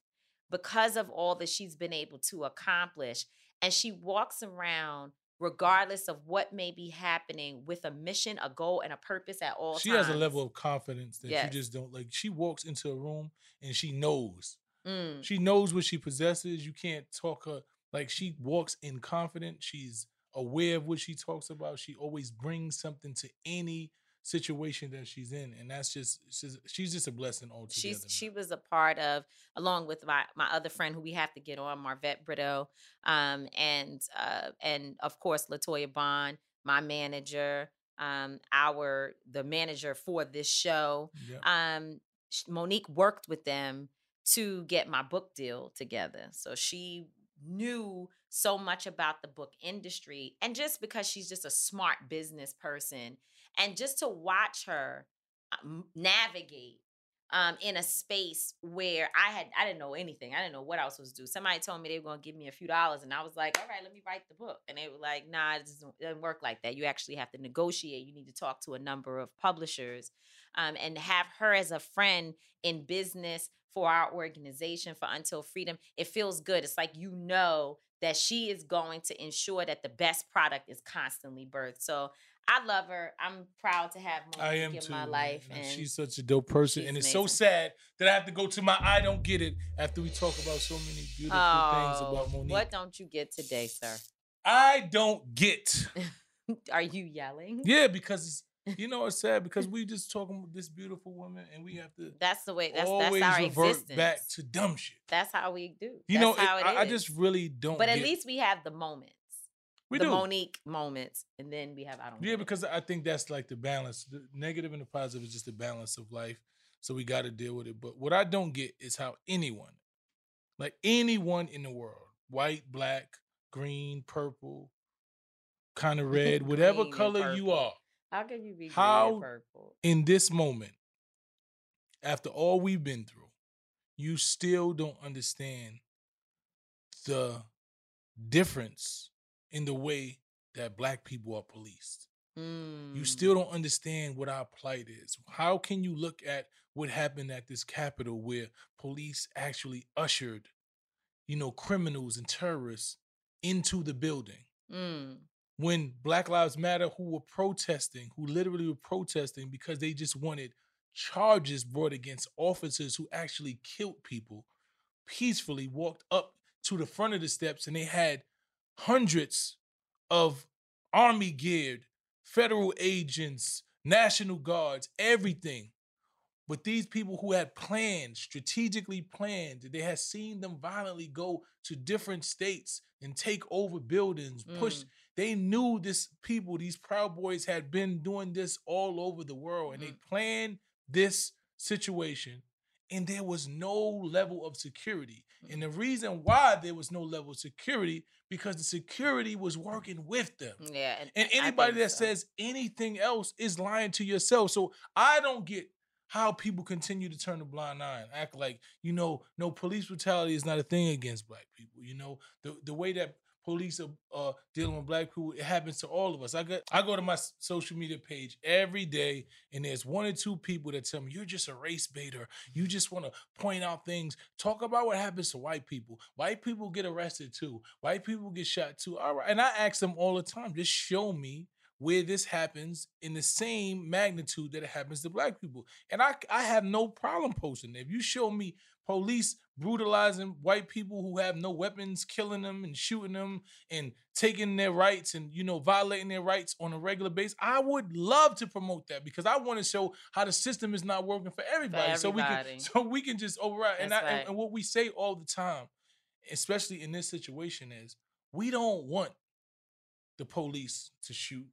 because of all that she's been able to accomplish, and she walks around regardless of what may be happening with a mission, a goal, and a purpose at all times. She times. has a level of confidence that Yes. you just don't like. She walks into a room and she knows. Mm. She knows what she possesses. You can't talk her like she walks in confidence. She's aware of what she talks about. She always brings something to any situation that she's in, and that's just she's, she's just a blessing altogether. She's she was a part of, along with my my other friend who we have to get on, Marvette Brito, um, and uh, and of course Latoya Bond, my manager, um, our the manager for this show. Yep. Um, Monique worked with them to get my book deal together, so she knew so much about the book industry, and just because she's just a smart business person, and just to watch her um, navigate um, in a space where I had I didn't know anything. I didn't know what I was supposed to do. Somebody told me they were gonna give me a few dollars, and I was like, "All right, let me write the book." And they were like, "Nah, it doesn't, it doesn't work like that. You actually have to negotiate. You need to talk to a number of publishers, um, and have her as a friend in business for our organization for Until Freedom. It feels good. It's like you know that she is going to ensure that the best product is constantly birthed. So I love her. I'm proud to have I Monique am in too. my life, and she's such a dope person, and it's amazing. so sad that I have to go to my I don't get it after we talk about so many beautiful things Oh, about Monique. What don't you get today, sir? I don't get. *laughs* Are you yelling? Yeah, because it's, *laughs* you know it's sad because we just talking about this beautiful woman and we have to That's the way. That's always that's our revert existence. back to dumb shit. That's how we do. You That's know, how it- it I, I just really don't. But at least we have the moments. We the do. Monique moments, and then we have I don't. Know. Yeah, because I think that's like the balance. The negative and the positive is just the balance of life. So we got to deal with it. But what I don't get is how anyone, like anyone in the world, white, black, green, purple, kind of *laughs* red, whatever color you are, how can you be how purple? in this moment, after all we've been through, you still don't understand the difference in the way that black people are policed. You Mm. still don't understand what our plight is. How can you look at what happened at this Capitol where police actually ushered, you know, criminals and terrorists into the building? Mm. when Black Lives Matter, who were protesting, who literally were protesting because they just wanted charges brought against officers who actually killed people, peacefully walked up to the front of the steps and they had hundreds of army geared federal agents, national guards, everything. But these people who had planned, strategically planned, they had seen them violently go to different states and take over buildings, push. Mm. They knew this people, these Proud Boys had been doing this all over the world and they planned this situation and there was no level of security. And the reason why there was no level of security because the security was working with them. Yeah, and, And anybody that so. says anything else is lying to yourself. So I don't get how people continue to turn a blind eye and act like, you know, no police brutality is not a thing against black people. You know, the the way that police are uh, dealing with black people, it happens to all of us. I got I go to my social media page every day and there's one or two people that tell me you're just a race baiter. You just want to point out things. Talk about what happens to white people. White people get arrested too. White people get shot too. All right. And I ask them all the time, just show me where this happens in the same magnitude that it happens to black people. And I I have no problem posting. If you show me police brutalizing white people who have no weapons, killing them and shooting them and taking their rights and you know violating their rights on a regular basis, I would love to promote that because I want to show how the system is not working for everybody. So we can *laughs* so we can just override. And, I, That's and- and what we say all the time, especially in this situation, is we don't want the police to shoot,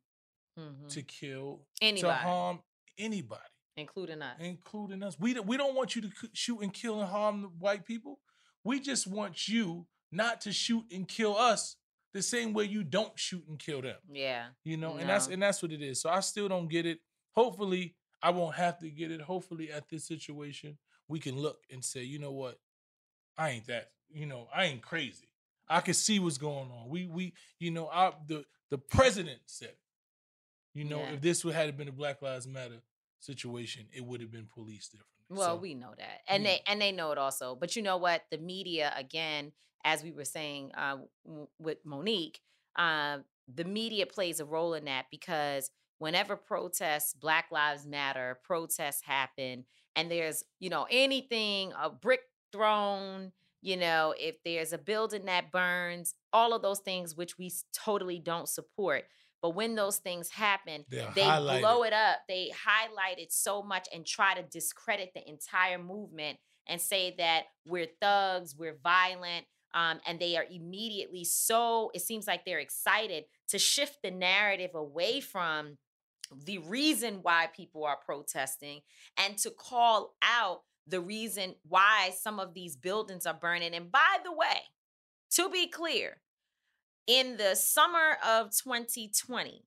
Mhm. to kill, Anybody. to harm anybody, including us. including us. We don't, we don't want you to shoot and kill and harm the white people. We just want you not to shoot and kill us the same way you don't shoot and kill them. Yeah. You know, and that's and that's what it is. So I still don't get it. Hopefully, I won't have to get it. Hopefully, at this situation, we can look and say, you know what, I ain't that. You know, I ain't crazy. I can see what's going on. We we you know, I the the president said, it. you know, Yeah. if this would had been a Black Lives Matter situation, it would have been policed differently. Well, So, we know that, and we they and they know it also. But you know what? The media, again, as we were saying uh, w- with Monique, uh, the media plays a role in that because whenever protests, Black Lives Matter protests happen, and there's you know anything a brick thrown, you know, if there's a building that burns, all of those things which we totally don't support. But when those things happen, They're they blow it up. They highlight it so much and try to discredit the entire movement and say that we're thugs, we're violent. Um, and they are immediately so, it seems like they're excited to shift the narrative away from the reason why people are protesting and to call out the reason why some of these buildings are burning. And by the way, to be clear, in the summer of 2020,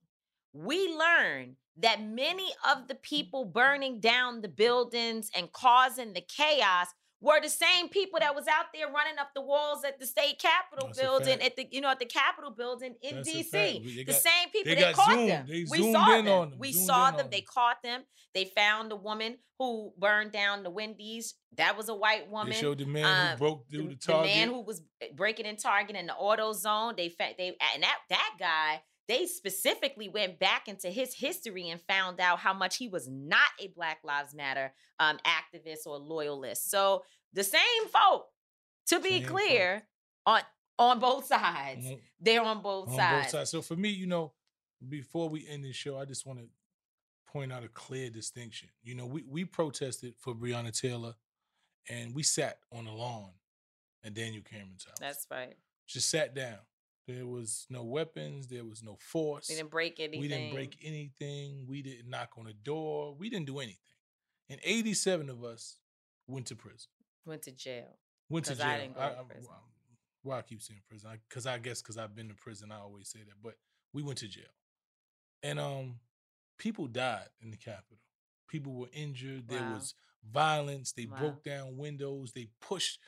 we learned that many of the people burning down the buildings and causing the chaos were the same people that was out there running up the walls at the state capitol That's building at the you know at the capitol building in That's DC. We- The got- same people they they, caught zoomed. them. They we zoomed saw in them. on them. We Zoomed saw them. They them. caught them. They found the woman who burned down the Wendy's. That was a white woman. They showed the man Um, who broke through the, the target. The man who was eh, breaking in Target in the AutoZone. They fa- they and that that guy. They specifically went back into his history and found out how much he was not a Black Lives Matter um, activist or loyalist. So the same folk, to be Same folk. clear, on on both sides, Mhm. they're on both on sides. both sides. So for me, you know, before we end this show, I just want to point out a clear distinction. You know, we we protested for Breonna Taylor, and we sat on the lawn at Daniel Cameron's house. That's right. just sat down. There was no weapons. There was no force. We didn't break anything. We didn't break anything. We didn't knock on the door. We didn't do anything. And 87 of us went to prison. Went to jail. Went to jail. I didn't go to I- prison. why I keep saying prison? Because I, guess because I've been to prison, I always say that. But we went to jail, and um, people died in the Capitol. People were injured. There was violence. They Wow. broke down windows. They pushed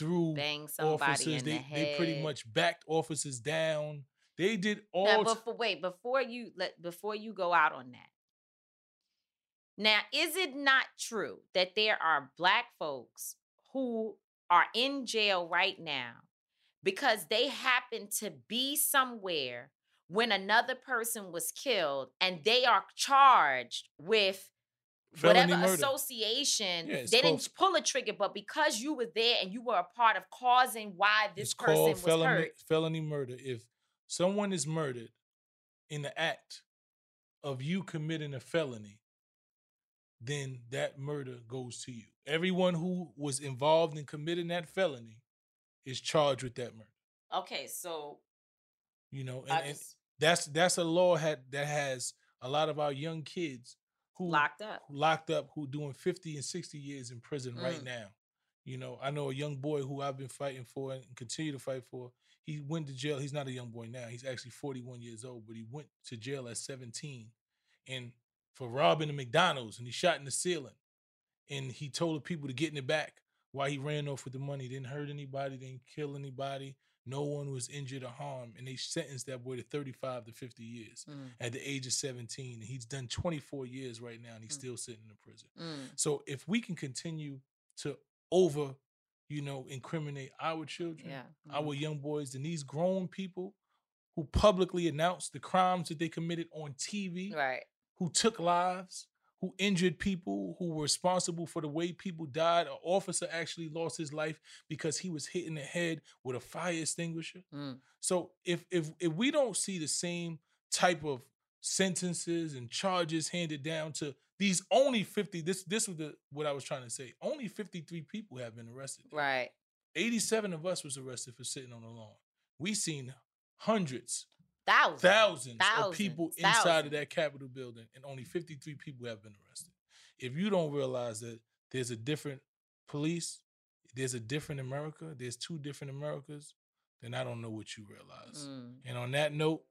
through Bang somebody officers. in they the they pretty much backed officers down. They did all. Now, before wait, before you let before you go out on that. Now, is it not true that there are black folks who are in jail right now because they happen to be somewhere when another person was killed and they are charged with Felony whatever murder. association Yeah, they called- didn't pull a trigger but because you were there and you were a part of causing why this person was felony hurt felony murder. If someone is murdered in the act of you committing a felony, then that murder goes to you. Everyone who was involved in committing that felony is charged with that murder. okay so You know, and, I and that's that's a law had that has a lot of our young kids who locked up locked up who doing 50 and 60 years in prison right Mm. now. You know, I know a young boy who I've been fighting for and continue to fight for. He went to jail. He's not a young boy now. He's actually 41 years old, but he went to jail at 17 and for robbing the McDonald's and he shot in the ceiling. And he told the people to get in the back while he ran off with the money. Didn't hurt anybody, didn't kill anybody. No one was injured or harmed. And they sentenced that boy to 35 to 50 years Mm. at the age of 17. And he's done 24 years right now and he's Mm. still sitting in prison. Mm. So if we can continue to over, you know, incriminate our children, Yeah. our young boys, and these grown people who publicly announced the crimes that they committed on TV, Right. who took lives, who injured people, who were responsible for the way people died. An officer actually lost his life because he was hit in the head with a fire extinguisher. Mm. So if if if we don't see the same type of sentences and charges handed down to these only 50 this this was the what I was trying to say. Only 53 people have been arrested. Right. 87 of us was arrested for sitting on the lawn. We seen hundreds, Thousands. thousands, of Thousands, people inside of that Capitol building, and only 53 people have been arrested. If you don't realize that there's a different police, there's a different America, there's two different Americas, then I don't know what you realize. Mm. And on that note,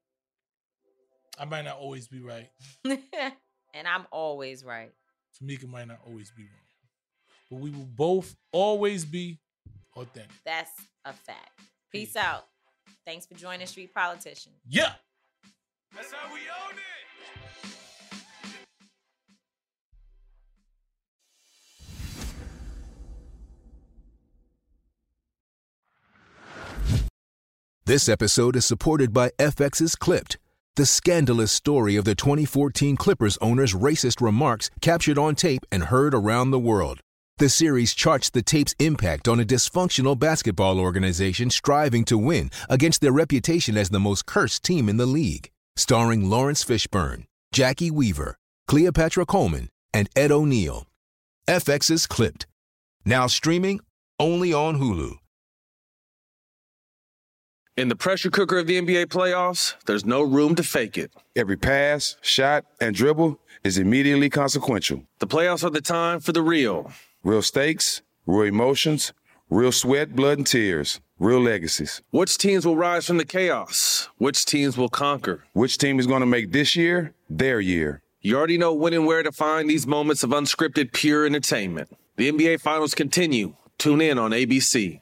I might not always be right. *laughs* and I'm always right. Tamika might not always be wrong. But we will both always be authentic. That's a fact. Peace out. Thanks for joining Street Politician. Yeah. That's how we own it. This episode is supported by FX's Clipped, the scandalous story of the 2014 Clippers owner's racist remarks captured on tape and heard around the world. The series charts the tape's impact on a dysfunctional basketball organization striving to win against their reputation as the most cursed team in the league. Starring Laurence Fishburne, Jacki Weaver, Cleopatra Coleman, and Ed O'Neill. FX's Clipped. Now streaming only on Hulu. In the pressure cooker of the NBA playoffs, there's no room to fake it. Every pass, shot, and dribble is immediately consequential. The playoffs are the time for the real. Real stakes, real emotions, real sweat, blood, and tears, real legacies. Which teams will rise from the chaos? Which teams will conquer? Which team is going to make this year their year? You already know when and where to find these moments of unscripted, pure entertainment. The NBA Finals continue. Tune in on ABC.